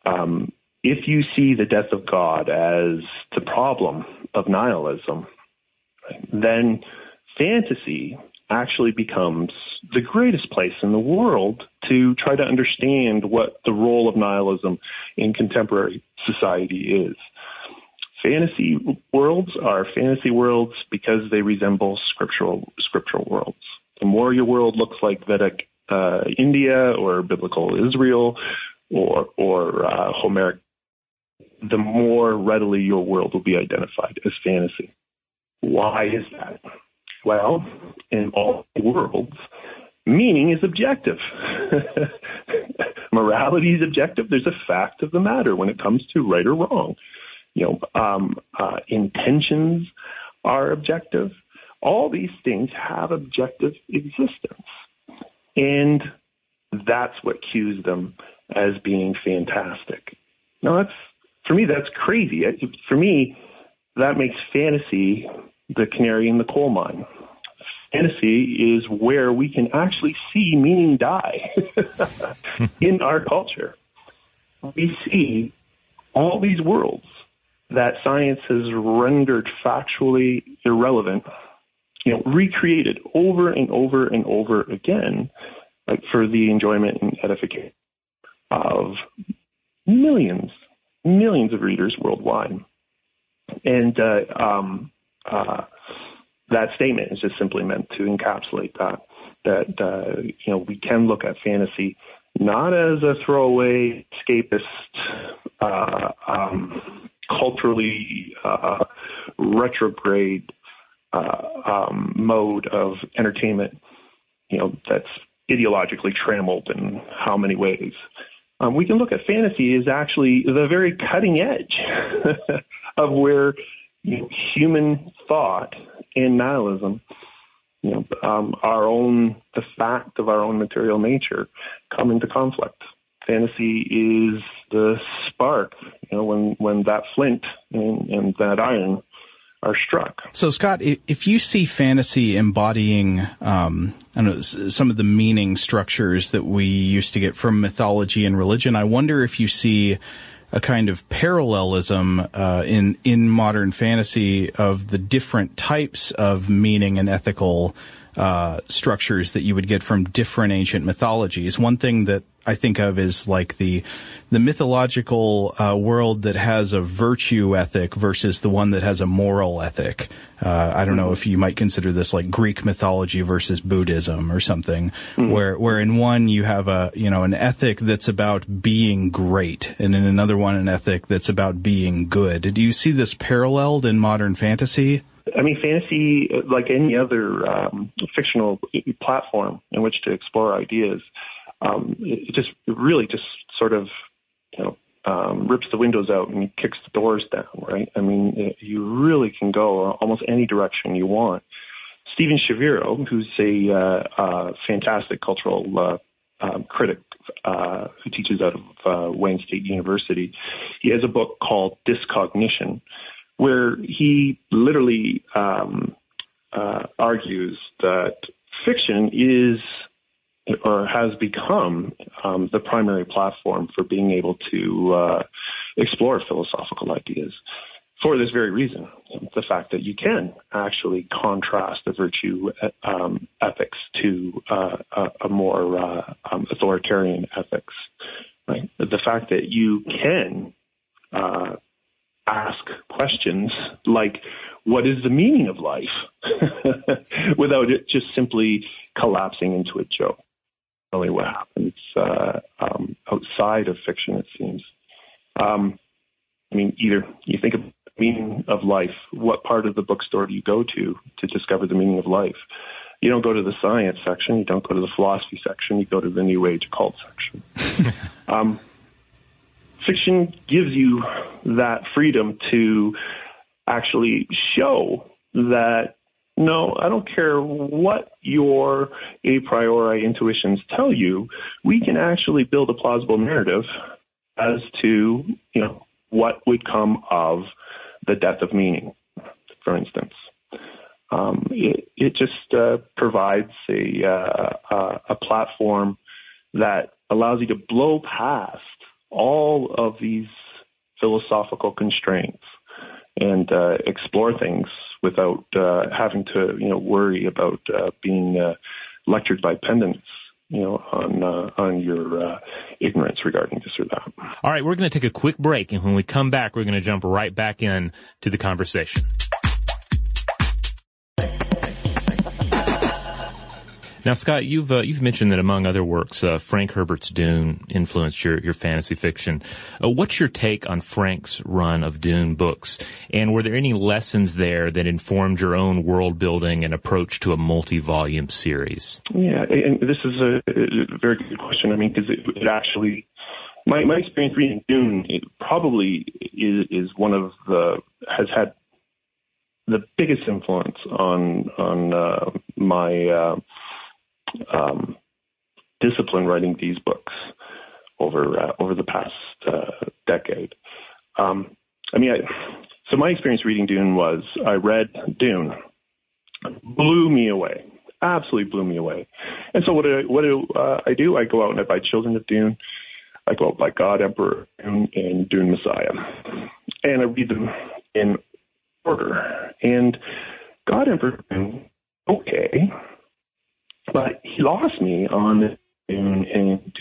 Um, if you see the death of God as the problem of nihilism, then fantasy actually becomes the greatest place in the world to try to understand what the role of nihilism in contemporary society is fantasy worlds are fantasy worlds because they resemble scriptural scriptural worlds. The more your world looks like Vedic uh, India or biblical Israel or or uh, Homeric, the more readily your world will be identified as fantasy. Why is that? Well, in all worlds, meaning is objective. Morality is objective. There's a fact of the matter when it comes to right or wrong. You know, um, uh, intentions are objective. All these things have objective existence. And that's what cues them as being fantastic. Now, that's, for me, that's crazy. For me, that makes fantasy the canary in the coal mine. Fantasy is where we can actually see meaning die in our culture. We see all these worlds that science has rendered factually irrelevant, you know, recreated over and over and over again, like for the enjoyment and edification of millions, millions of readers worldwide. And uh, um, uh, that statement is just simply meant to encapsulate that. That uh, you know we can look at fantasy not as a throwaway escapist, uh, um, culturally uh, retrograde uh, um, mode of entertainment. You know that's ideologically trammeled in how many ways. Um, we can look at fantasy as actually the very cutting edge of where you know, human thought and nihilism, you know, um, our own, the fact of our own material nature come into conflict. Fantasy is the spark, you know, when, when that flint and, and that iron are struck. So, Scott, if you see fantasy embodying, um, know, some of the meaning structures that we used to get from mythology and religion, I wonder if you see a kind of parallelism uh, in in modern fantasy of the different types of meaning and ethical uh, structures that you would get from different ancient mythologies. One thing that I think of is like the the mythological uh, world that has a virtue ethic versus the one that has a moral ethic. Uh, I don't know if you might consider this like Greek mythology versus Buddhism or something, mm-hmm. where where in one you have a you know an ethic that's about being great, and in another one an ethic that's about being good. Do you see this paralleled in modern fantasy? I mean, fantasy, like any other um, fictional platform in which to explore ideas, um, it just really just sort of you know um, rips the windows out and kicks the doors down, right? I mean, it, you really can go almost any direction you want. Steven Shaviro, who's a uh, uh, fantastic cultural uh, um, critic uh, who teaches out of uh, Wayne State University, he has a book called Discognition, where he literally um, uh, argues that fiction is or has become um, the primary platform for being able to uh, explore philosophical ideas for this very reason the fact that you can actually contrast the virtue um, ethics to uh, a, a, more uh, um, authoritarian ethics right? The fact that you can uh, ask questions like what is the meaning of life? Without it just simply collapsing into a joke really what happens uh, um, outside of fiction, it seems. Um, I mean, either you think of the meaning of life, what part of the bookstore do you go to to discover the meaning of life? You don't go to the science section, you don't go to the philosophy section, you go to the New Age occult section. um, fiction gives you that freedom to actually show that no, I don't care what your a priori intuitions tell you. We can actually build a plausible narrative as to, you know, what would come of the death of meaning, for instance. Um, it, it, just uh, provides a, uh, a platform that allows you to blow past all of these philosophical constraints and uh, explore things without uh, having to, you know, worry about uh, being uh, lectured by pendants you know, on uh, on your uh, ignorance regarding this or that. All right, we're going to take a quick break, and when we come back, we're going to jump right back in to the conversation. Now, Scott, you've uh, you've mentioned that among other works, uh, Frank Herbert's Dune influenced your your fantasy fiction. Uh, what's your take on Frank's run of Dune books, and were there any lessons there that informed your own world building and approach to a multi volume series? Yeah, and this is a, very good question. I mean, because it, it actually my my experience reading Dune probably is is one of the has had the biggest influence on on uh, my uh, um, discipline writing these books over uh, over the past uh, decade. Um, I mean, I, so my experience reading Dune was I read Dune, blew me away, absolutely blew me away. And so what do I, what do uh, I do? I go out and I buy Children of Dune. I go out by God Emperor Dune and Dune Messiah, and I read them in order. And God Emperor Dune, okay, but he lost me on Dune and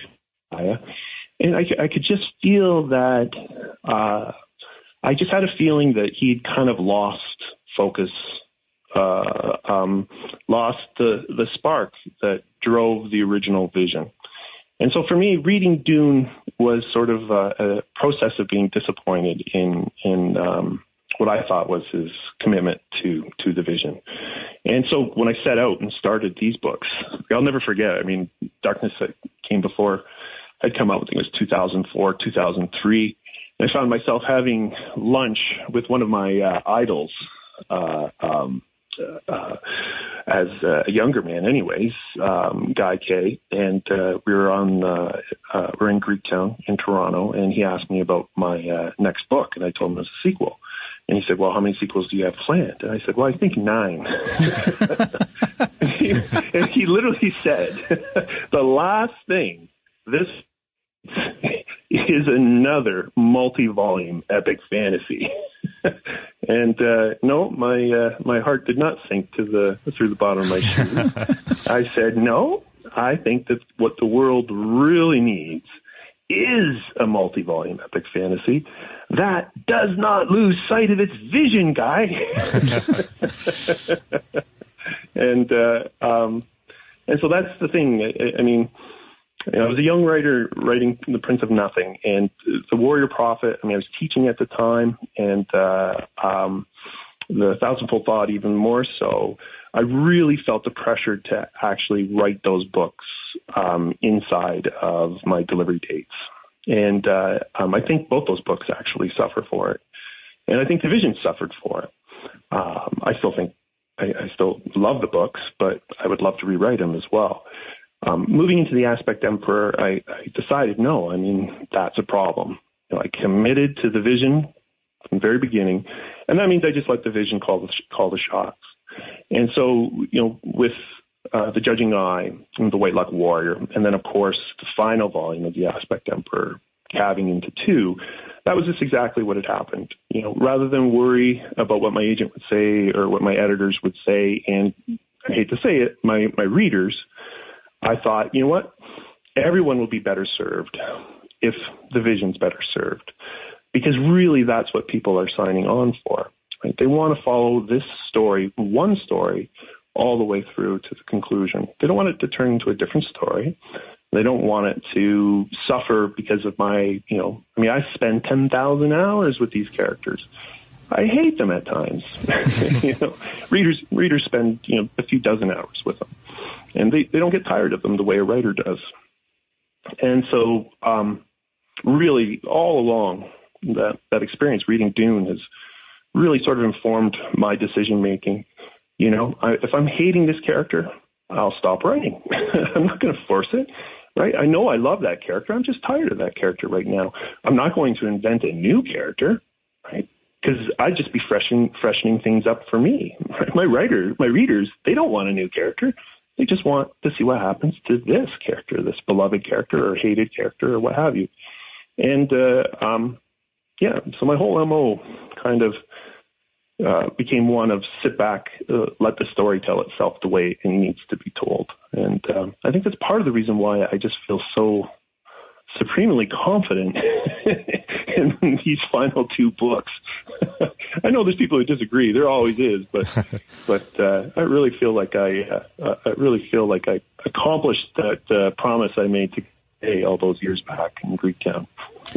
Messiah, and I, I could just feel that. Uh, I just had a feeling that he'd kind of lost focus, uh, um, lost the the spark that drove the original vision. And so for me, reading Dune was sort of a, a process of being disappointed in in um, what I thought was his commitment to to the vision. So when I set out and started these books, I'll never forget. I mean, Darkness that came before had come out. I think it was 2004, 2003. And I found myself having lunch with one of my uh, idols. Uh, um, uh, as a younger man, anyways, um, Guy Kay, and uh, we were on uh, uh, we're in Greektown in Toronto, and he asked me about my uh, next book, and I told him it was a sequel. And he said, "Well, how many sequels do you have planned?" And I said, "Well, I think nine. and, he, and he literally said, "The last thing this is another multi-volume epic fantasy." and uh, no, my uh, my heart did not sink to the through the bottom of my shoe. I said, "No, I think that what the world really needs." Is a multi-volume epic fantasy that does not lose sight of its vision, guy. and uh, um, and so that's the thing. I, I mean, you know, I was a young writer writing The Prince of Nothing and The Warrior Prophet. I mean, I was teaching at the time, and uh, um, The Thousandfold Thought even more so. I really felt the pressure to actually write those books um, inside of my delivery dates. And uh, um, I think both those books actually suffer for it. And I think Division suffered for it. Um, I still think I, I, still love the books, but I would love to rewrite them as well. Um, moving into the Aspect Emperor, I, I, decided no. I mean, that's a problem. You know, I committed to the vision from the very beginning, and that means I just let the vision call the call the shots. And so, you know, with uh, the Judging Eye, and the White Luck Warrior, and then of course the final volume of the Aspect Emperor, calving into two. That was just exactly what had happened. You know, rather than worry about what my agent would say or what my editors would say, and I hate to say it, my my readers, I thought, you know what, everyone will be better served if the vision's better served, because really that's what people are signing on for. Right? They want to follow this story, one story, all the way through to the conclusion. They don't want it to turn into a different story. They don't want it to suffer because of my, you know, I mean, I spend 10,000 hours with these characters. I hate them at times. you know, readers, readers spend, you know, a few dozen hours with them and they, they don't get tired of them the way a writer does. And so, um, really all along that, that experience reading Dune has really sort of informed my decision making you know, I, if I'm hating this character, I'll stop writing. I'm not going to force it, right? I know I love that character. I'm just tired of that character right now. I'm not going to invent a new character, right? Because I'd just be freshening freshening things up for me. Right? My writer, my readers, they don't want a new character. They just want to see what happens to this character, this beloved character or hated character or what have you. And uh, um, yeah, so my whole mo kind of uh, became one of sit back, uh, let the story tell itself the way it needs to be told. And um, I think that's part of the reason why I just feel so supremely confident in these final two books. I know there's people who disagree. There always is, but but uh, I really feel like I uh, I really feel like I accomplished that uh, promise I made to Kay all those years back in Greektown.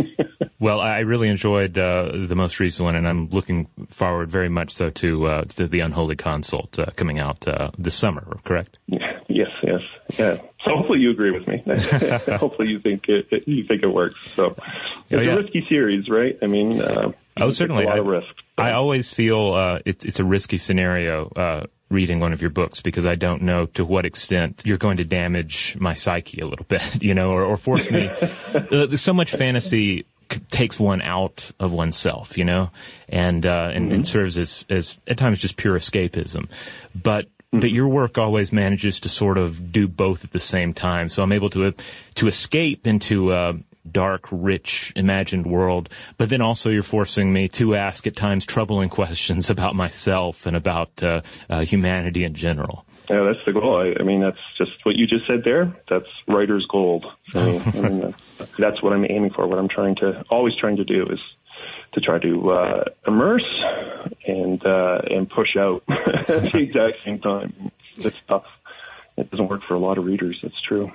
well, I really enjoyed uh, the most recent one, and I'm looking forward very much so to, uh, to the Unholy Consult uh, coming out uh, this summer. Correct? Yes, yes, yeah. So hopefully you agree with me. hopefully you think it, it, you think it works. So it's oh, yeah. a risky series, right? I mean, uh, oh certainly, a lot I, of risk. I always feel uh, it's it's a risky scenario reading one of your books because I don't know to what extent you're going to damage my psyche a little bit, you know, or, or force me. uh, so much fantasy c- takes one out of oneself, you know, and uh, and, mm-hmm. and, serves as as at times just pure escapism. But mm-hmm. but your work always manages to sort of do both at the same time. So I'm able to to escape into uh, dark, rich, imagined world, but then also you're forcing me to ask at times troubling questions about myself and about uh, uh, humanity in general. Yeah, that's the goal. I, I, mean, that's just what you just said there. That's writer's gold. I mean, I mean that's what I'm aiming for. What I'm trying to, always trying to do is to try to uh, immerse and uh, and push out at the exact same time. It's tough. It doesn't work for a lot of readers. That's true.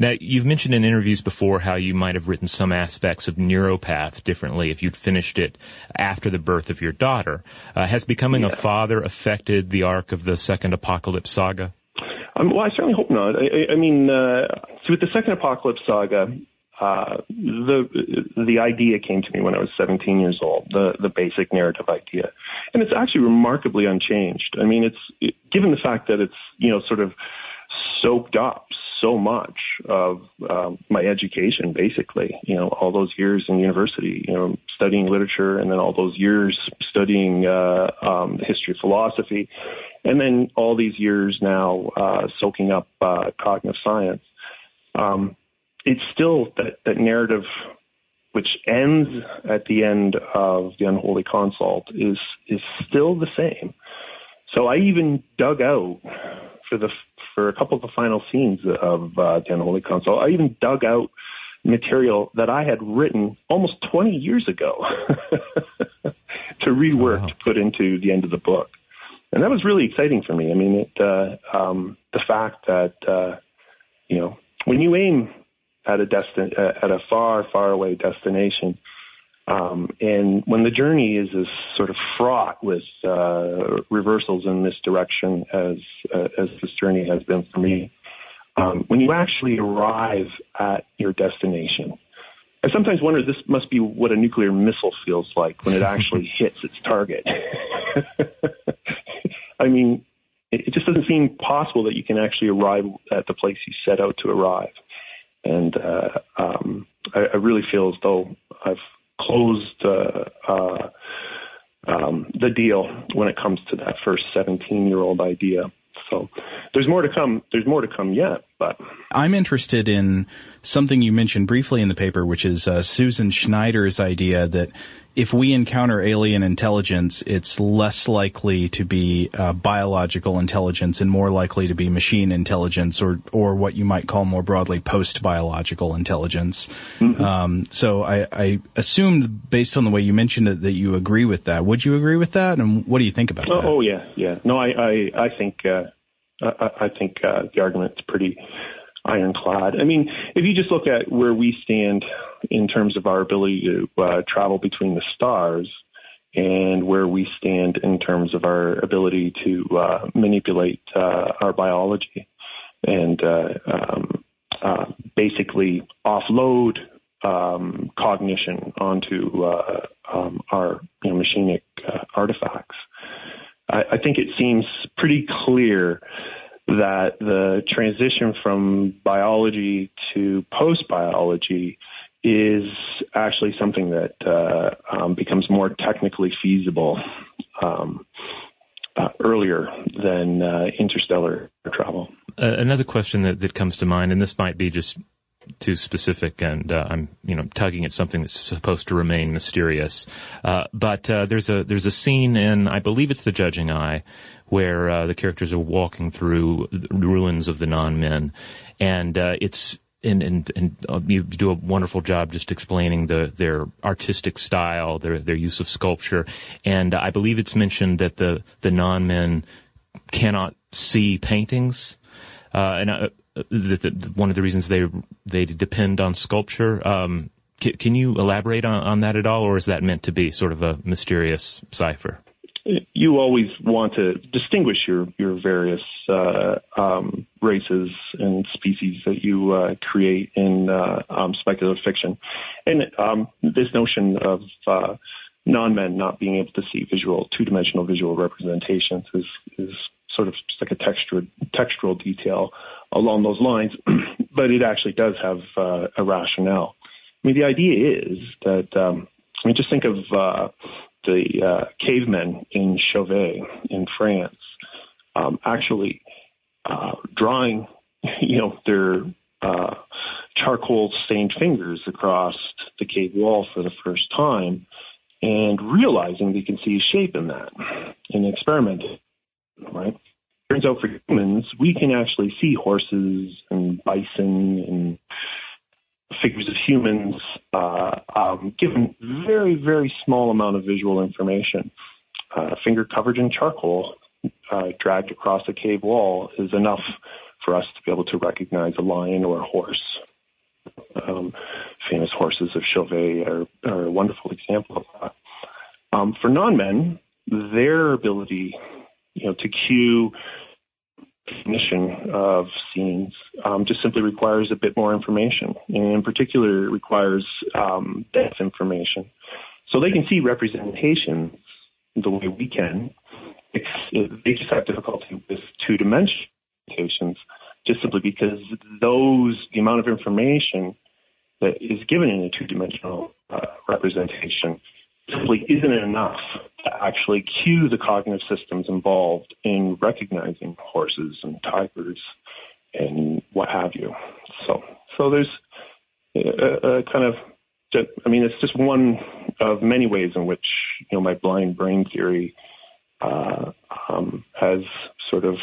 Now, you've mentioned in interviews before how you might have written some aspects of Neuropath differently if you'd finished it after the birth of your daughter. Uh, has becoming yeah. a father affected the arc of the second Apocalypse saga? Um, well, I certainly hope not. I, I mean, uh, so with the second Apocalypse saga, uh, the the idea came to me when I was 17 years old. The the basic narrative idea, and it's actually remarkably unchanged. I mean, it's it, given the fact that it's you know sort of soaked up so much of um, my education, basically. You know, all those years in university, you know, studying literature, and then all those years studying uh, um, history philosophy, and then all these years now uh, soaking up uh, cognitive science. Um, it's still that, that narrative which ends at the end of the unholy consult is is still the same. So I even dug out for the for a couple of the final scenes of uh, the Unholy Consult. I even dug out material that I had written almost 20 years ago to rework wow. to put into the end of the book. And that was really exciting for me. I mean, it, uh, um, the fact that, uh, you know, when you aim at a destin- uh, at a far, far away destination, um, and when the journey is as sort of fraught with uh, reversals in this direction as uh, as this journey has been for me, um, when you actually arrive at your destination, I sometimes wonder this must be what a nuclear missile feels like when it actually hits its target. I mean, it just doesn't seem possible that you can actually arrive at the place you set out to arrive. And uh, um, I, I really feel as though I've closed uh, uh, um, the deal when it comes to that first 17 year old idea. So there's more to come. There's more to come yet, but I'm interested in something you mentioned briefly in the paper, which is uh, Susan Schneider's idea that if we encounter alien intelligence, it's less likely to be uh, biological intelligence and more likely to be machine intelligence, or or what you might call more broadly post biological intelligence. Mm-hmm. Um, so I, I assumed, based on the way you mentioned it, that you agree with that. Would you agree with that? And what do you think about oh, that? Oh yeah, yeah. No, I I, I think uh, I, I think uh, the argument's pretty ironclad. I mean, if you just look at where we stand in terms of our ability to uh, travel between the stars and where we stand in terms of our ability to uh, manipulate uh, our biology and uh, um, uh, basically offload um, cognition onto uh, um, our you know, machinic artifacts. I, I think it seems pretty clear that the transition from biology to post biology is actually something that uh, um, becomes more technically feasible um, uh, earlier than uh, interstellar travel. Uh, another question that, that comes to mind, and this might be just too specific, and uh, I'm you know tugging at something that's supposed to remain mysterious. Uh, but uh, there's a there's a scene in I believe it's the Judging Eye where uh, the characters are walking through ruins of the non men, and uh, it's and and and you do a wonderful job just explaining the their artistic style, their their use of sculpture, and I believe it's mentioned that the the non men cannot see paintings, uh, and uh, that one of the reasons they they depend on sculpture. Um, c- can you elaborate on, on that at all, or is that meant to be sort of a mysterious cipher? you always want to distinguish your your various uh, um, races and species that you uh, create in uh, um, speculative fiction, and um, this notion of uh, non-men not being able to see visual two-dimensional visual representations is is sort of just like a textural textural detail along those lines, but it actually does have uh, a rationale. I mean, the idea is that um, I mean, just think of uh, the uh, cavemen in Chauvet in France um, actually uh, drawing, you know, their uh, charcoal stained fingers across the cave wall for the first time and realizing they can see a shape in that and experimenting, right? Turns out for humans, we can actually see horses and bison and figures of humans uh, um, given very, very small amount of visual information. Uh, finger covered in charcoal uh, dragged across a cave wall is enough for us to be able to recognize a lion or a horse. Um, famous horses of Chauvet are, are, a wonderful example of that. Um, for non-men, their ability, you know, to cue definition of scenes um, just simply requires a bit more information, and in particular, it requires um, depth information. So they can see representations the way we can. It's, they just have difficulty with two dimensions, just simply because those the amount of information that is given in a two dimensional uh, representation simply isn't enough to actually cue the cognitive systems involved in recognizing horses and tigers and what have you. So, so there's a, a kind of, I mean, it's just one of many ways in which you know my blind brain theory uh, um, has sort of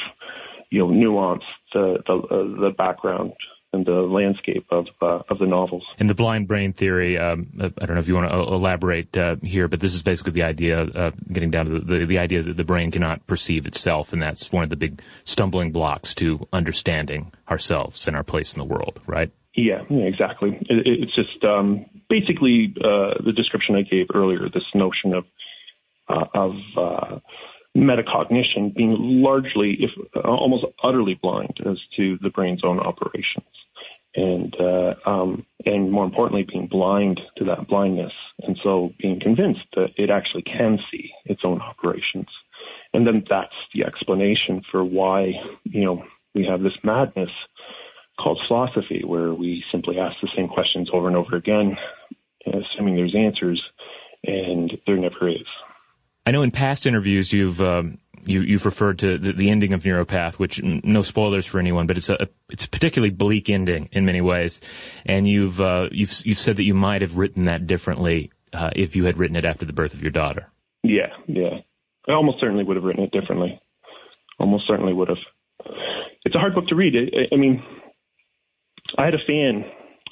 you know nuanced the the, uh, the background and the landscape of uh, of the novels. In the blind brain theory, um, I don't know if you want to elaborate uh, here, but this is basically the idea, uh, getting down to the, the, the idea that the brain cannot perceive itself, and that's one of the big stumbling blocks to understanding ourselves and our place in the world, right? Yeah, yeah exactly. It, it's just um, basically uh, the description I gave earlier. This notion of uh, of uh, metacognition being largely, if almost utterly blind as to the brain's own operations, and uh, um, and more importantly, being blind to that blindness, and so being convinced that it actually can see its own operations, and then that's the explanation for why you know we have this madness called philosophy, where we simply ask the same questions over and over again, assuming there's answers, and there never is. I know in past interviews you've um, you, you've referred to the, the, ending of Neuropath, which no spoilers for anyone, but it's a it's a particularly bleak ending in many ways, and you've uh, you've you've said that you might have written that differently uh, if you had written it after the birth of your daughter. Yeah, yeah, I almost certainly would have written it differently. Almost certainly would have. It's a hard book to read. I, I mean, I had a fan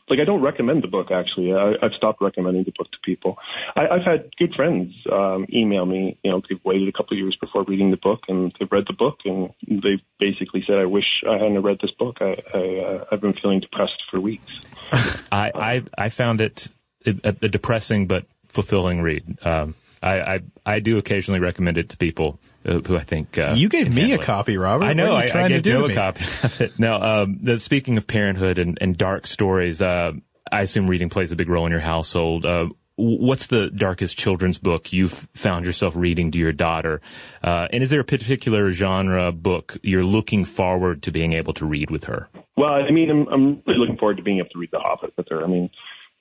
like I don't recommend the book actually. I, I've stopped recommending the book to people. I, I've had good friends um, email me. You know, they've waited a couple of years before reading the book, and they've read the book, and they basically said, "I wish I hadn't read this book. I, I uh, I've been feeling depressed for weeks." I, I I found it a, a depressing but fulfilling read. Um, I, I I do occasionally recommend it to people who I think uh, you gave me a copy, Robert. I know. I, I gave Joe a copy of it. Now, um, the, speaking of parenthood and, and dark stories, uh, I assume reading plays a big role in your household. Uh, what's the darkest children's book you've found yourself reading to your daughter? Uh, and is there a particular genre book you're looking forward to being able to read with her? Well, I mean, I'm, I'm really looking forward to being able to read The Hobbit with her. I mean,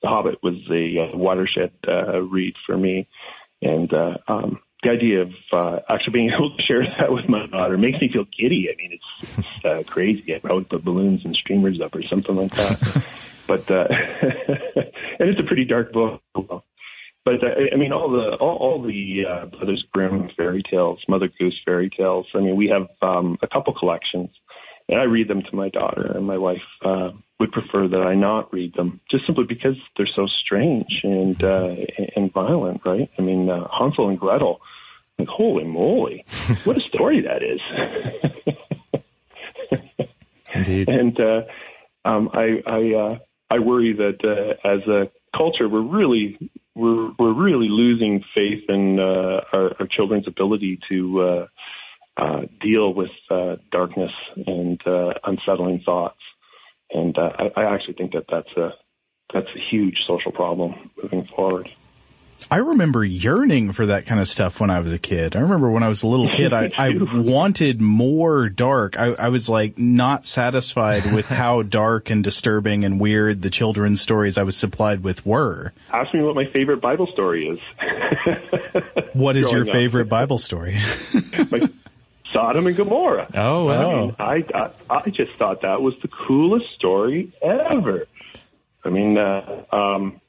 The Hobbit was a uh, watershed uh, read for me, and uh, um, the idea of uh, actually being able to share that with my daughter makes me feel giddy. I mean, it's, it's uh, crazy. I probably put balloons and streamers up or something like that. but uh, and it's a pretty dark book. But uh, I mean, all the all, all the uh, Brothers Grimm fairy tales, Mother Goose fairy tales. I mean, we have um, a couple collections, and I read them to my daughter and my wife. Uh, would prefer that I not read them, just simply because they're so strange and uh, and violent, right? I mean, uh, Hansel and Gretel, like holy moly, what a story that is! Indeed. And uh, um, I I uh, I worry that uh, as a culture, we're really we're we're really losing faith in uh, our, our children's ability to uh, uh, deal with uh, darkness and uh, unsettling thoughts. And uh, I, I actually think that that's a that's a huge social problem moving forward. I remember yearning for that kind of stuff when I was a kid. I remember when I was a little kid, I, I wanted more dark. I, I was like not satisfied with how dark and disturbing and weird the children's stories I was supplied with were. Ask me what my favorite Bible story is. What is your Growing up. favorite Bible story? like Sodom and Gomorrah. Oh, wow. I mean, I, I I just thought that was the coolest story ever. I mean, uh, um,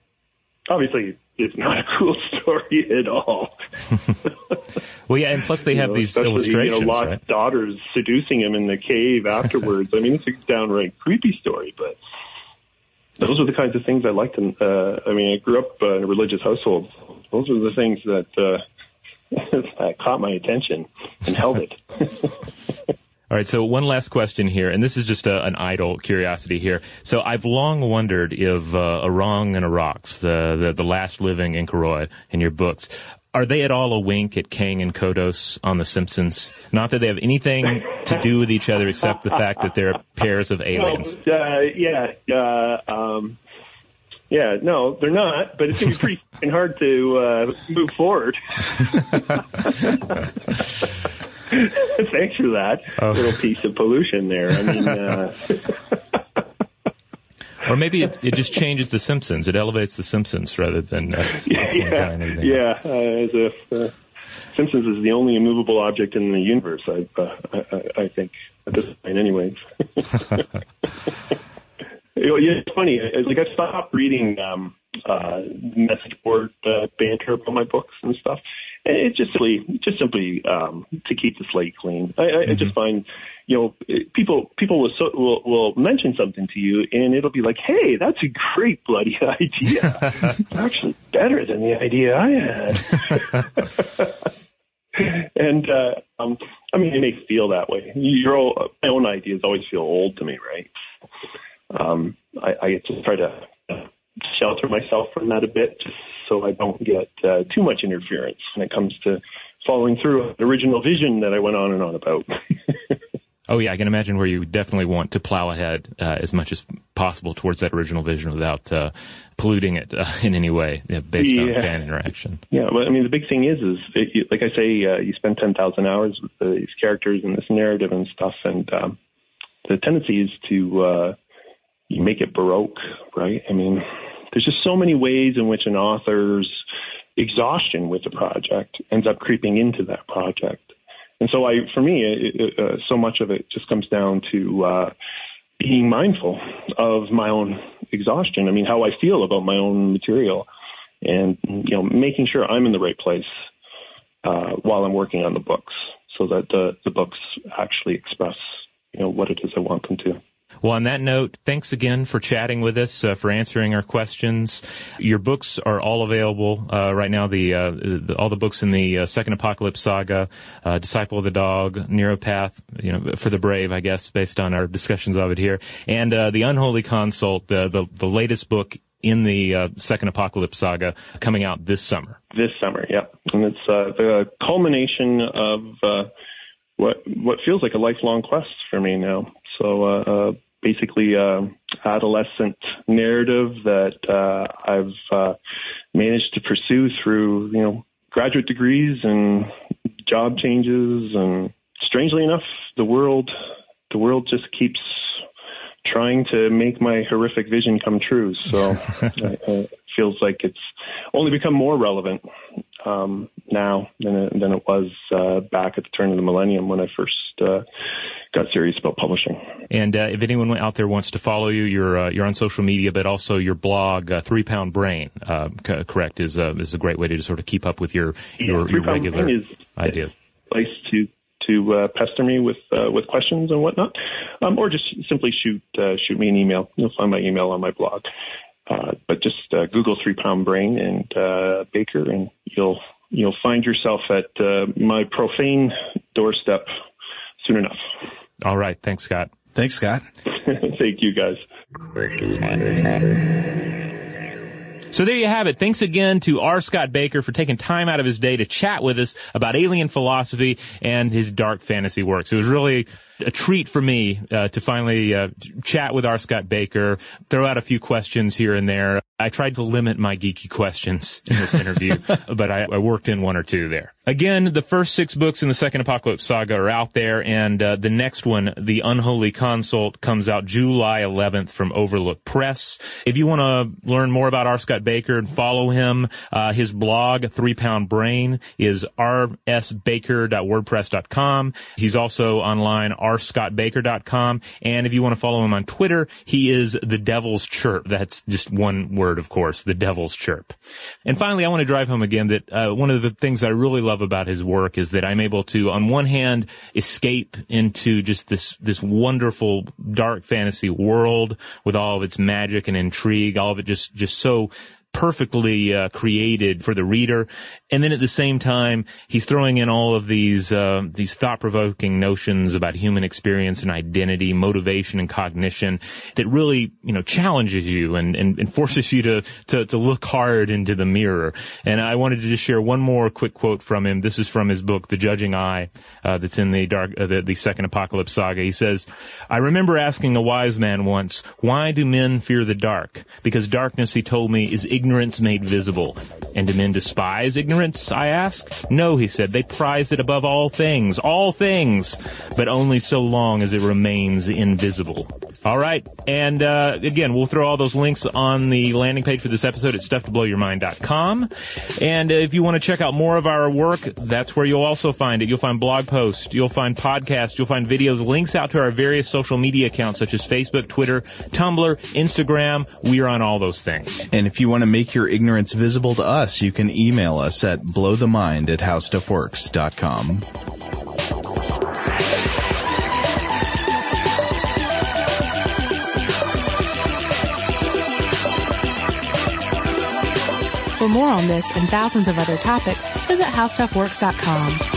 obviously it's not a cool story at all. Well, yeah, and plus they have You know, these illustrations, You know, Lot's right? daughters seducing him in the cave afterwards. I mean, it's a downright creepy story, but those are the kinds of things I liked. In, uh, I mean, I grew up uh, in a religious household. Those are the things that uh, that caught my attention and held it. All right, so one last question here, and this is just a, an idle curiosity here. So I've long wondered if uh, Aurang and Aurax, the, the the last living Inchoroi in your books, are they at all a wink at Kang and Kodos on The Simpsons? Not that they have anything to do with each other except the fact that they're pairs of aliens. Well, uh, yeah, uh, um, yeah, no, they're not. But it's gonna be pretty hard to uh, move forward. Thanks for that Oh. little piece of pollution there. I mean, uh, Or maybe it, it just changes The Simpsons. It elevates The Simpsons rather than uh, yeah, anything yeah. Uh, as if uh, Simpsons is the only immovable object in the universe. I, uh, I, I- I think at this point, anyways. It's funny. I- Like I stopped reading um, uh, message board uh, banter about my books and stuff. And it's just simply, just simply um, to keep the slate clean. I, I, I just find, you know, people people will, so, will will mention something to you, and it'll be like, "Hey, that's a great bloody idea. it's actually better than the idea I had." and uh, um, I mean, it may feel that way. Your own, my own ideas always feel old to me, right? Um, I, I just try to shelter myself from that a bit, just so I don't get uh, too much interference when it comes to following through an original vision that I went on and on about. Oh yeah, I can imagine where you definitely want to plow ahead uh, as much as possible towards that original vision without uh, polluting it uh, in any way, you know, based on fan interaction. yeah, well, I mean, the big thing is, is it, you, like I say, uh, you spend ten thousand hours with the, these characters and this narrative and stuff, and um, the tendency is to uh, you make it baroque, right? I mean, there's just so many ways in which an author's exhaustion with the project ends up creeping into that project. And so, I, for me, it, it, uh, so much of it just comes down to uh, being mindful of my own exhaustion. I mean, how I feel about my own material, and you know, making sure I'm in the right place uh, while I'm working on the books, so that the the books actually express you know what it is I want them to. Well, on that note, thanks again for chatting with us, uh, for answering our questions. Your books are all available uh, right now. The, uh, the all the books in the uh, Second Apocalypse Saga, uh, Disciple of the Dog, Neuropath, you know, for the brave, I guess, based on our discussions of it here, and uh, the Unholy Consult, the the, the latest book in the uh, Second Apocalypse Saga, coming out this summer. This summer, yeah, and it's uh, the culmination of uh, what what feels like a lifelong quest for me now. So uh, uh, basically, uh, adolescent narrative that uh, I've uh, managed to pursue through you know graduate degrees and job changes, and strangely enough, the world the world just keeps trying to make my horrific vision come true. So it feels like it's only become more relevant um, now than it, than it was uh, back at the turn of the millennium when I first uh, got serious about publishing. And uh, if anyone out there wants to follow you, you're uh, you're on social media, but also your blog, uh, Three Pound Brain, uh, c- correct, is uh, is a great way to sort of keep up with your your, Yeah, your regular is ideas. place to to uh, pester me with uh, with questions and whatnot, um, or just simply shoot uh, shoot me an email. You'll find my email on my blog. Uh, but just uh, Google Three Pound Brain and uh, Bakker, and you'll you'll find yourself at my profane doorstep soon enough. All right, thanks, Scott. Thanks, Scott. Thank you, guys. So there you have it. Thanks again to R. Scott Bakker for taking time out of his day to chat with us about alien philosophy and his dark fantasy works. It was really a treat for me uh, to finally uh, chat with R. Scott Bakker, throw out a few questions here and there. I tried to limit my geeky questions in this interview, but I, I, worked in one or two there. Again, the first six books in the Second Apocalypse Saga are out there, and uh, the next one, The Unholy Consult, comes out July 11th from Overlook Press. If you want to learn more about R. Scott Bakker and follow him, uh, his blog, Three Pound Brain, is rsbakker.wordpress.com. He's also online, rscottbakker.com. And if you want to follow him on Twitter, he is the Devil's Chirp. That's just one word, of course, the Devil's Chirp. And finally, I want to drive home again that uh, one of the things I really love about his work is that I'm able to, on one hand, escape into just this this wonderful dark fantasy world with all of its magic and intrigue, all of it just just so perfectly uh, created for the reader. And then at the same time, he's throwing in all of these uh, these thought provoking notions about human experience and identity, motivation and cognition that really you know challenges you and, and, and forces you to, to to look hard into the mirror. And I wanted to just share one more quick quote from him. This is from his book, The Judging Eye, uh, that's in the dark uh, the, the second apocalypse saga. He says, "I remember asking a wise man once, why do men fear the dark? Because darkness, he told me, is ignorance." Ignorance made visible. And do men despise ignorance, I ask? No, he said, they prize it above all things, all things, but only so long as it remains invisible. All right. And, uh, again, we'll throw all those links on the landing page for this episode at stufftoblowyourmind.com. And uh, if you want to check out more of our work, that's where you'll also find it. You'll find blog posts, you'll find podcasts, you'll find videos, links out to our various social media accounts such as Facebook, Twitter, Tumblr, Instagram. We are on all those things. And if you want to make your ignorance visible to us, you can email us at blowthemind at howstuffworks.com. For more on this and thousands of other topics, visit howstuffworks.com.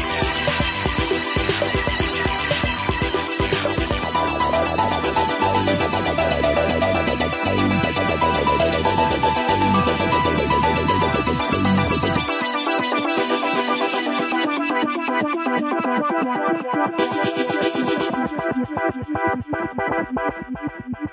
Thank you.